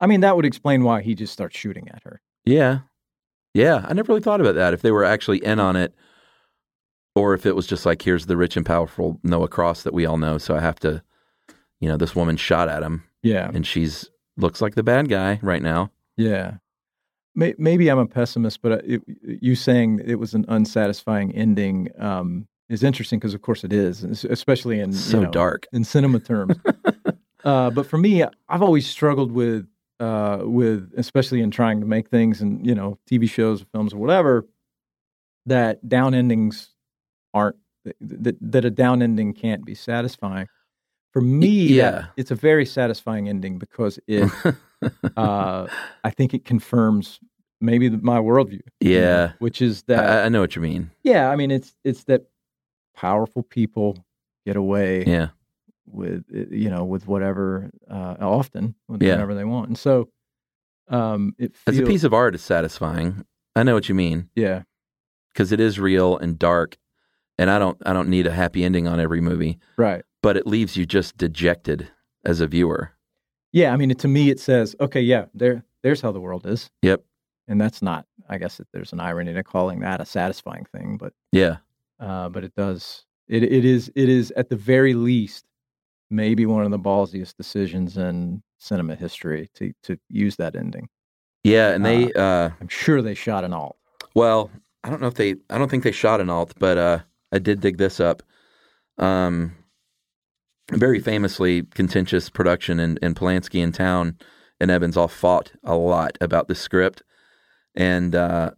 I mean that would explain why he just starts shooting at her. Yeah. Yeah, I never really thought about that if they were actually in on it or if it was just like here's the rich and powerful Noah Cross that we all know, so I have to you know, this woman shot at him Yeah, and she's looks like the bad guy right now. yeah. May- Maybe I'm a pessimist, but uh, it, you saying it was an unsatisfying ending um, is interesting because, of course, it is, especially in So you know, dark. in cinema terms. uh, but for me, I've always struggled with uh, with especially in trying to make things and you know TV shows, or films, or whatever. That down endings aren't that that a down ending can't be satisfying. For me, that- yeah. it's a very satisfying ending because it. uh, I think it confirms maybe the, my worldview. you know, Yeah. which is that I, I know what you mean. yeah. I mean, it's it's that powerful people get away Yeah. with uh, you know with whatever uh, often with Yeah. whatever they want, and so um, it As a piece of art it's satisfying. I know what you mean. yeah because it is real and dark and i don't i don't need a happy ending on every movie right but it leaves you just dejected as a viewer yeah. I mean, to me, it says okay, yeah, there there's how the world is, yep and that's not. I guess that there's an irony to calling that a satisfying thing, but yeah uh, but it does it it is it is at the very least maybe one of the ballsiest decisions in cinema history to to use that ending. yeah and they uh I'm sure they shot an alt. well i don't know if they i don't think they shot an alt but uh i did dig this up um very famously contentious production and, and Polanski in Towne and Evans all fought a lot about the script. And uh,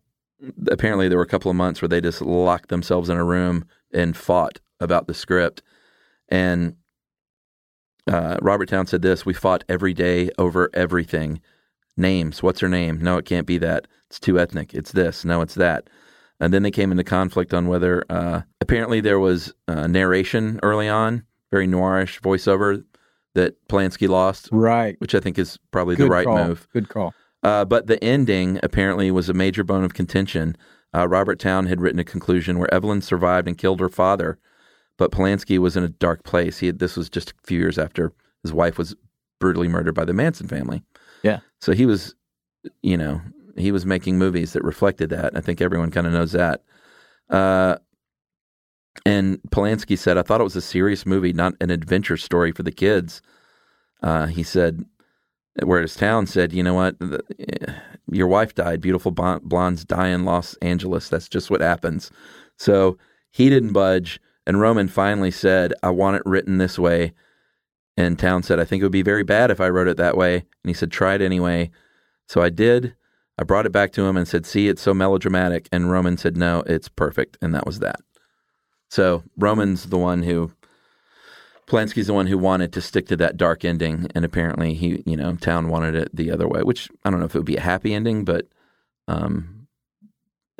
apparently there were a couple of months where they just locked themselves in a room and fought about the script. And uh, Robert Towne said this We fought every day over everything. Names. What's her name? No, it can't be that. It's too ethnic. It's this. No, it's that. And then they came into conflict on whether, uh, apparently, there was uh, narration early on, very noirish voiceover that Polanski lost, Right. which I think is probably Good the right call. move. Good call. Uh, but the ending apparently was a major bone of contention. Uh, Robert Towne had written a conclusion where Evelyn survived and killed her father, but Polanski was in a dark place. He had, this was just a few years after his wife was brutally murdered by the Manson family. Yeah. So he was, you know, he was making movies that reflected that. I think everyone kind of knows that. Uh, And Polanski said, I thought it was a serious movie, not an adventure story for the kids. Uh, he said, whereas Towne said, you know what? The- eh, your wife died. Beautiful blondes die in Los Angeles. That's just what happens. So he didn't budge. And Roman finally said, I want it written this way. And Towne said, I think it would be very bad if I wrote it that way. And he said, try it anyway. So I did. I brought it back to him and said, see, it's so melodramatic. And Roman said, no, it's perfect. And that was that. So Roman's the one who, Polanski's the one who wanted to stick to that dark ending. And apparently he, you know, Towne wanted it the other way, which I don't know if it would be a happy ending, but um,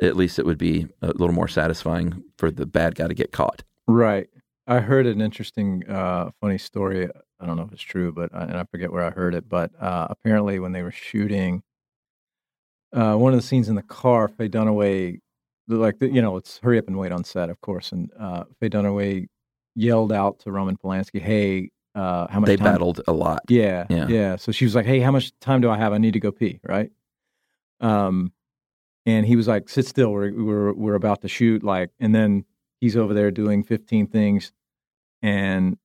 at least it would be a little more satisfying for the bad guy to get caught. Right. I heard an interesting, uh, funny story. I don't know if it's true, but uh, and I forget where I heard it. But uh, apparently, when they were shooting uh, one of the scenes in the car, Faye Dunaway, like the, you know, it's hurry up and wait on set, of course, and uh, Faye Dunaway yelled out to Roman Polanski, "Hey, uh, how much They time?" battled a lot. Yeah, Yeah. yeah, So she was like, "Hey, how much time do I have? I need to go pee." Right. Um, and he was like, "Sit still. We're we're we're about to shoot." Like, and then he's over there doing fifteen things, and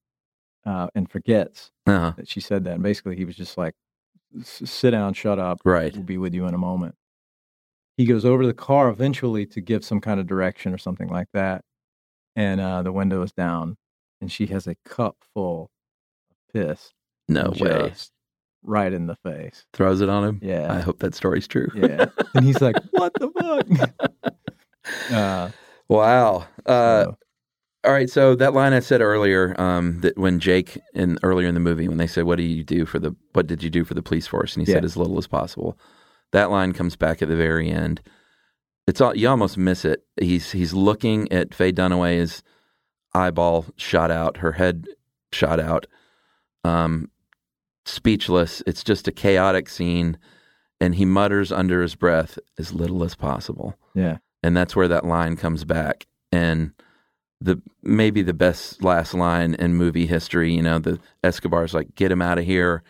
uh, and forgets Uh-huh. that she said that. And basically, he was just like, "Sit down, shut up. Right. We'll be with you in a moment." He goes over to the car eventually to give some kind of direction or something like that, and uh, the window is down, and she has a cup full of piss. No way. right in the face. Throws it on him. Yeah. I hope that story's true. Yeah. and he's like, "What the fuck?" uh, Wow. Uh, so, all right. So that line I said earlier, um, that when Jake in earlier in the movie, when they said, "What do you do for the? What did you do for the police force?" and he said, "As little as possible." That line comes back at the very end. It's all you almost miss it. He's he's looking at Faye Dunaway's eyeball shot out, her head shot out, um, speechless. It's just a chaotic scene, and he mutters under his breath, "As little as possible." yeah. and that's where that line comes back and the maybe the best last line in movie history you know the escobar's like get him out of here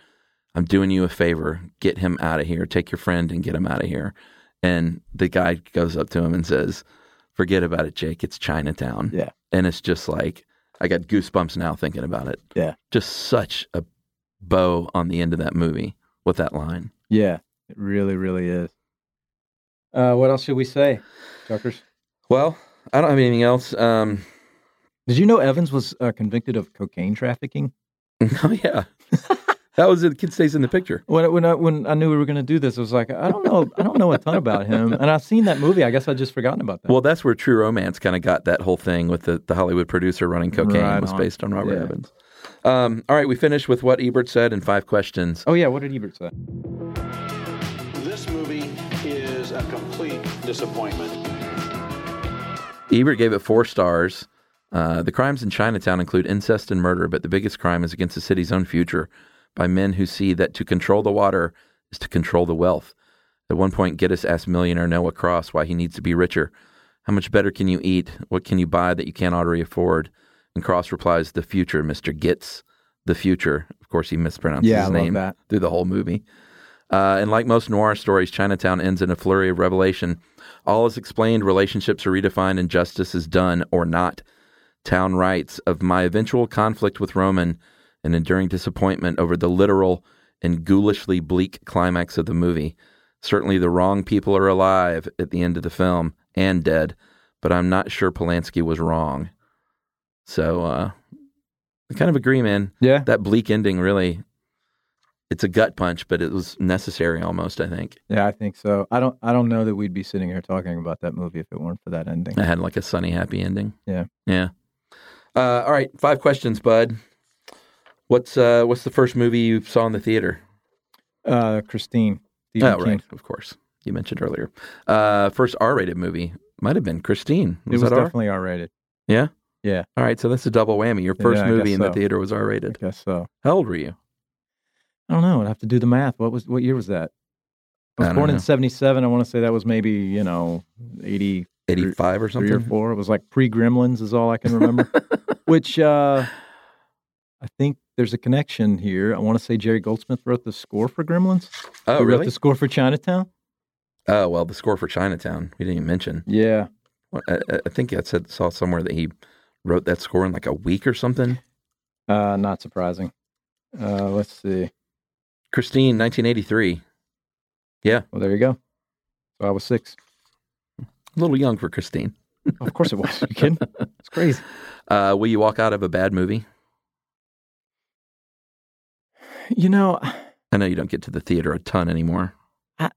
i'm doing you a favor get him out of here take your friend and get him out of here and the guy goes up to him and says forget about it jake it's chinatown Yeah. and it's just like i got goosebumps now thinking about it Yeah. just such a bow on the end of that movie with that line Yeah. It really, really is. Uh, what else should we say, Chuckers? well i don't have anything else um Did you know Evans was uh, convicted of cocaine trafficking? oh yeah that was it the kid stays in the picture When when I, when I knew we were going to do this, I was like, I don't know, I don't know a ton about him, and I've seen that movie. I guess I just forgotten about that. Well, that's where True Romance kind of got that whole thing with the, the Hollywood producer running cocaine Right was on. based on Robert Yeah. Evans. Um, all right, we finished with what Ebert said in five questions. oh yeah, what did Ebert say? This movie is a complete disappointment. Ebert gave it four stars. Uh, the crimes in Chinatown include incest and murder, but the biggest crime is against the city's own future by men who see that to control the water is to control the wealth. At one point, Gittes asked millionaire Noah Cross why he needs to be richer. How much better can you eat? What can you buy that you can't already afford? And Cross replies, The future, Mr. Gitz. The future. Of course, he mispronounces Yeah, his love name through the whole movie. Uh, and like most noir stories, Chinatown ends in a flurry of revelation. All is explained, relationships are redefined, and justice is done or not. Towne writes of my eventual conflict with Roman and enduring disappointment over the literal and ghoulishly bleak climax of the movie. Certainly, the wrong people are alive at the end of the film and dead, but I'm not sure Polanski was wrong. So, uh, I kind of agree, man. Yeah, That bleak ending really, it's a gut punch, but it was necessary almost, I think. yeah, I think so. I don't, I don't know that we'd be sitting here talking about that movie if it weren't for that ending. I had like a sunny, happy ending. Yeah. Yeah. Uh, all right, five questions, bud. What's uh, what's the first movie you saw in the theater? Uh, Christine. Stephen oh, King. right, of course. You mentioned earlier. Uh, first R-rated movie might have been Christine. It was that definitely R rated. Yeah. Yeah, All right, so that's a double whammy. Your first Yeah, movie in the theater was R-rated. I guess so. How old were you? I don't know. I'd have to do the math. What was what year was that? I I was don't born know. in '77. I want to say that was maybe you know 80, Eighty-five or three something. or four. It was like pre Gremlins is all I can remember. Which uh, I think there's a connection here. I want to say Jerry Goldsmith wrote the score for Gremlins. Oh, He wrote the score for Chinatown. Oh, well, the score for Chinatown we didn't even mention. Yeah, Well, I, I- think I said saw somewhere that he wrote that score in like a week or something. Uh, not surprising. Uh, let's see. Christine, 1983. Yeah, Well, there you go. So I was six. a little young for Christine. Of course it was. you kidding? It's crazy. Uh, will you walk out of a bad movie? You know, I know you don't get to the theater a ton anymore. I,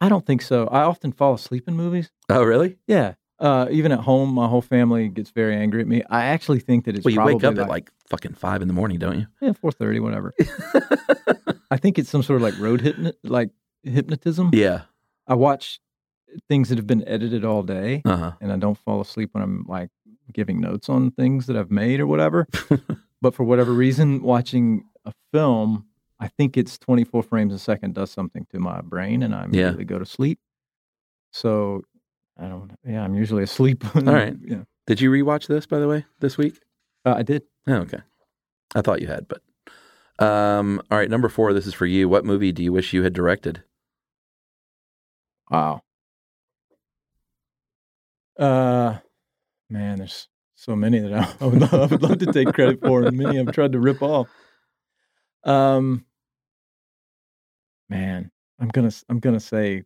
I don't think so. I often fall asleep in movies. Oh, really? Yeah. Uh, even at home, my whole family gets very angry at me. I actually think that it's well, you wake up like, at like fucking five in the morning, don't you? yeah, four thirty, whatever. I think it's some sort of like road hypno- like hypnotism. Yeah. I watch things that have been edited all day, Uh huh. and I don't fall asleep when I'm like giving notes on things that I've made or whatever. but for whatever reason, watching a film, I think it's 24 frames a second does something to my brain, and I immediately go to sleep. So I don't. Yeah, I'm usually asleep. All right. Yeah, Did you rewatch this, by the way, this week? uh, I did. Oh, okay. I thought you had, but um, all right. Number four. This is for you. What movie do you wish you had directed? Wow. Uh, man, there's so many that I, I would love, I would love to take credit for, and many I've tried to rip off. Um, man, I'm gonna I'm gonna say,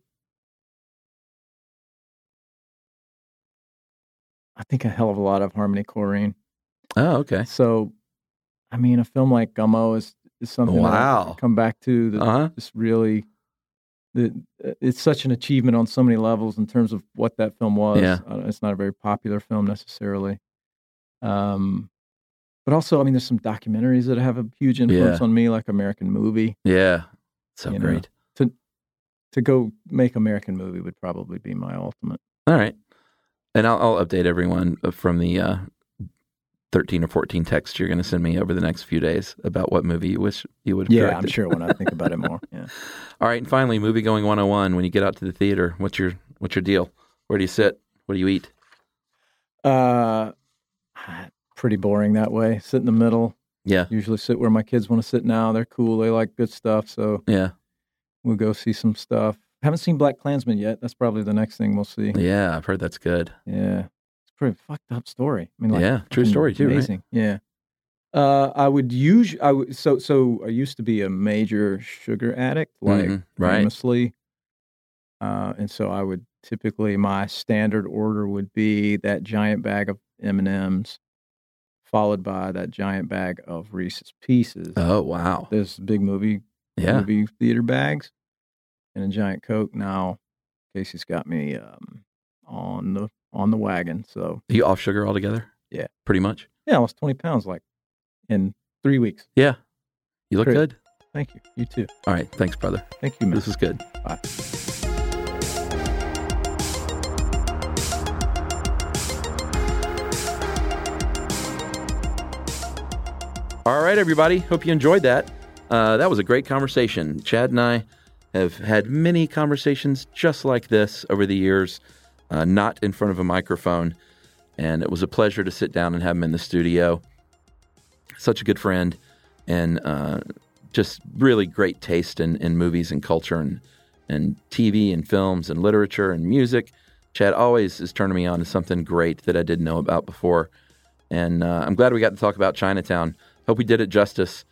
I think a hell of a lot of Harmony Korine. Oh, okay. So, I mean, a film like Gummo is is something that I Wow. come back to that Uh huh. just really the it's such an achievement on so many levels in terms of what that film was. Yeah. Uh, it's not a very popular film necessarily. Um, but also, I mean, there's some documentaries that have a huge influence Yeah. on me, like American Movie. Yeah. So You know. great. To to go make American Movie would probably be my ultimate. All right. And I'll, I'll update everyone from the uh, 13 or 14 texts you're going to send me over the next few days about what movie you wish you would have Yeah, I'm sure when I think about it more. Yeah. All right. And finally, movie going 101. When you get out to the theater, what's your what's your deal? Where do you sit? What do you eat? Uh, pretty boring that way. Sit in the middle. Yeah. Usually sit where my kids want to sit now. They're cool. They like good stuff. So Yeah. we'll go see some stuff. Haven't seen BlacKkKlansman yet. That's probably the next thing we'll see. Yeah. I've heard that's good. Yeah. It's a pretty fucked up story. I mean, like, Yeah, true story too, right? Yeah. Uh, I would use I would so so I used to be a major sugar addict, like Mhm, right. famously. Uh, and so I would typically my standard order would be that giant bag of M and M's, followed by that giant bag of Reese's Pieces. Oh, wow. This big movie Yeah. movie theater bags, and a giant Coke. Now, Casey's got me um, on the on the wagon. So Are you off sugar altogether? Yeah. Pretty much. yeah, I lost twenty pounds like in three weeks. Yeah. You look Great. good. Thank you. You too. All right. Thanks, brother. Thank you, man. This is good. Bye. All right, everybody. Hope you enjoyed that. Uh, that was a great conversation. Chad and I have had many conversations just like this over the years, uh, not in front of a microphone. And it was a pleasure to sit down and have him in the studio. Such a good friend and uh, just really great taste in, in movies and culture and, and TV and films and literature and music. Chad always is turning me on to something great that I didn't know about before. And uh, I'm glad we got to talk about Chinatown. Hope we did it justice.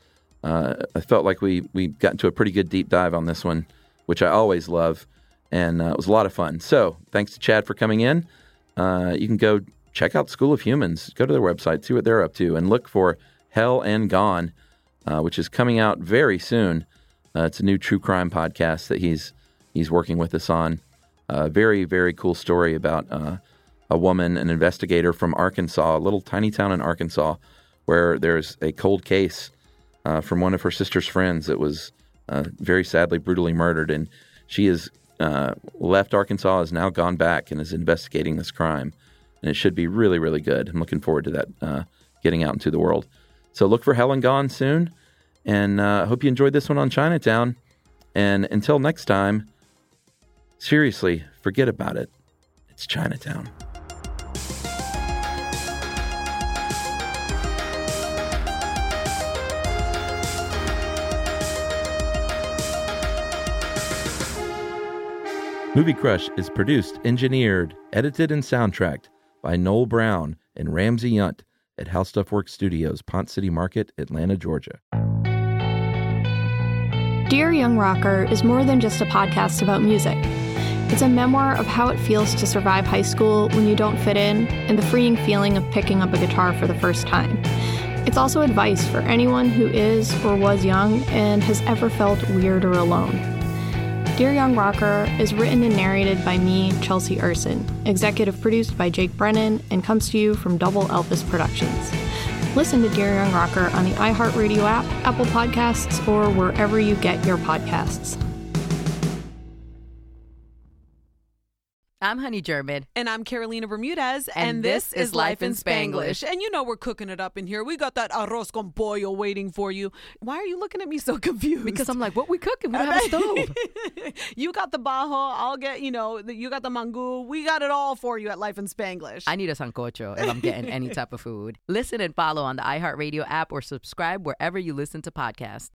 Uh, I felt like we we got into a pretty good deep dive on this one, which I always love, and uh, it was a lot of fun. So thanks to Chad for coming in. Uh, you can go check out School of Humans. Go to their website, see what they're up to, and look for Hell and Gone, uh, which is coming out very soon. Uh, it's a new true crime podcast that he's he's working with us on. A very very cool story about uh, a woman, an investigator from Arkansas, a little tiny town in Arkansas, where there's a cold case uh, from one of her sister's friends that was uh, very sadly brutally murdered, and she has uh, left Arkansas, has now gone back and is investigating this crime, and it should be really really good. I'm looking forward to that uh, getting out into the world. So look for Hell and Gone soon, and I uh, hope you enjoyed this one on Chinatown. And until next time, seriously, forget about it. It's Chinatown. Movie Crush is produced, engineered, edited, and soundtracked by Noel Brown and Ramsey Yunt at How Stuff Works Studios, Ponce City Market, Atlanta, Georgia. Dear Young Rocker is more than just a podcast about music. It's a memoir of how it feels to survive high school when you don't fit in and the freeing feeling of picking up a guitar for the first time. It's also advice for anyone who is or was young and has ever felt weird or alone. Dear Young Rocker is written and narrated by me, Chelsea Urson, executive produced by Jake Brennan, and comes to you from Double Elvis Productions. Listen to Dear Young Rocker on the iHeartRadio app, Apple Podcasts, or wherever you get your podcasts. I'm Honey German. And I'm Carolina Bermudez. And, And, this this, is Life in Spanglish. And you know we're cooking it up in here. We got that arroz con pollo waiting for you. Why are you looking at me so confused? Because I'm like, what we cooking? We don't have a stove. you got the bajo. I'll get, you know, the, you got the mango. We got it all for you at Life in Spanglish. I need a sancocho if I'm getting any type of food. Listen and follow on the iHeartRadio app or subscribe wherever you listen to podcasts.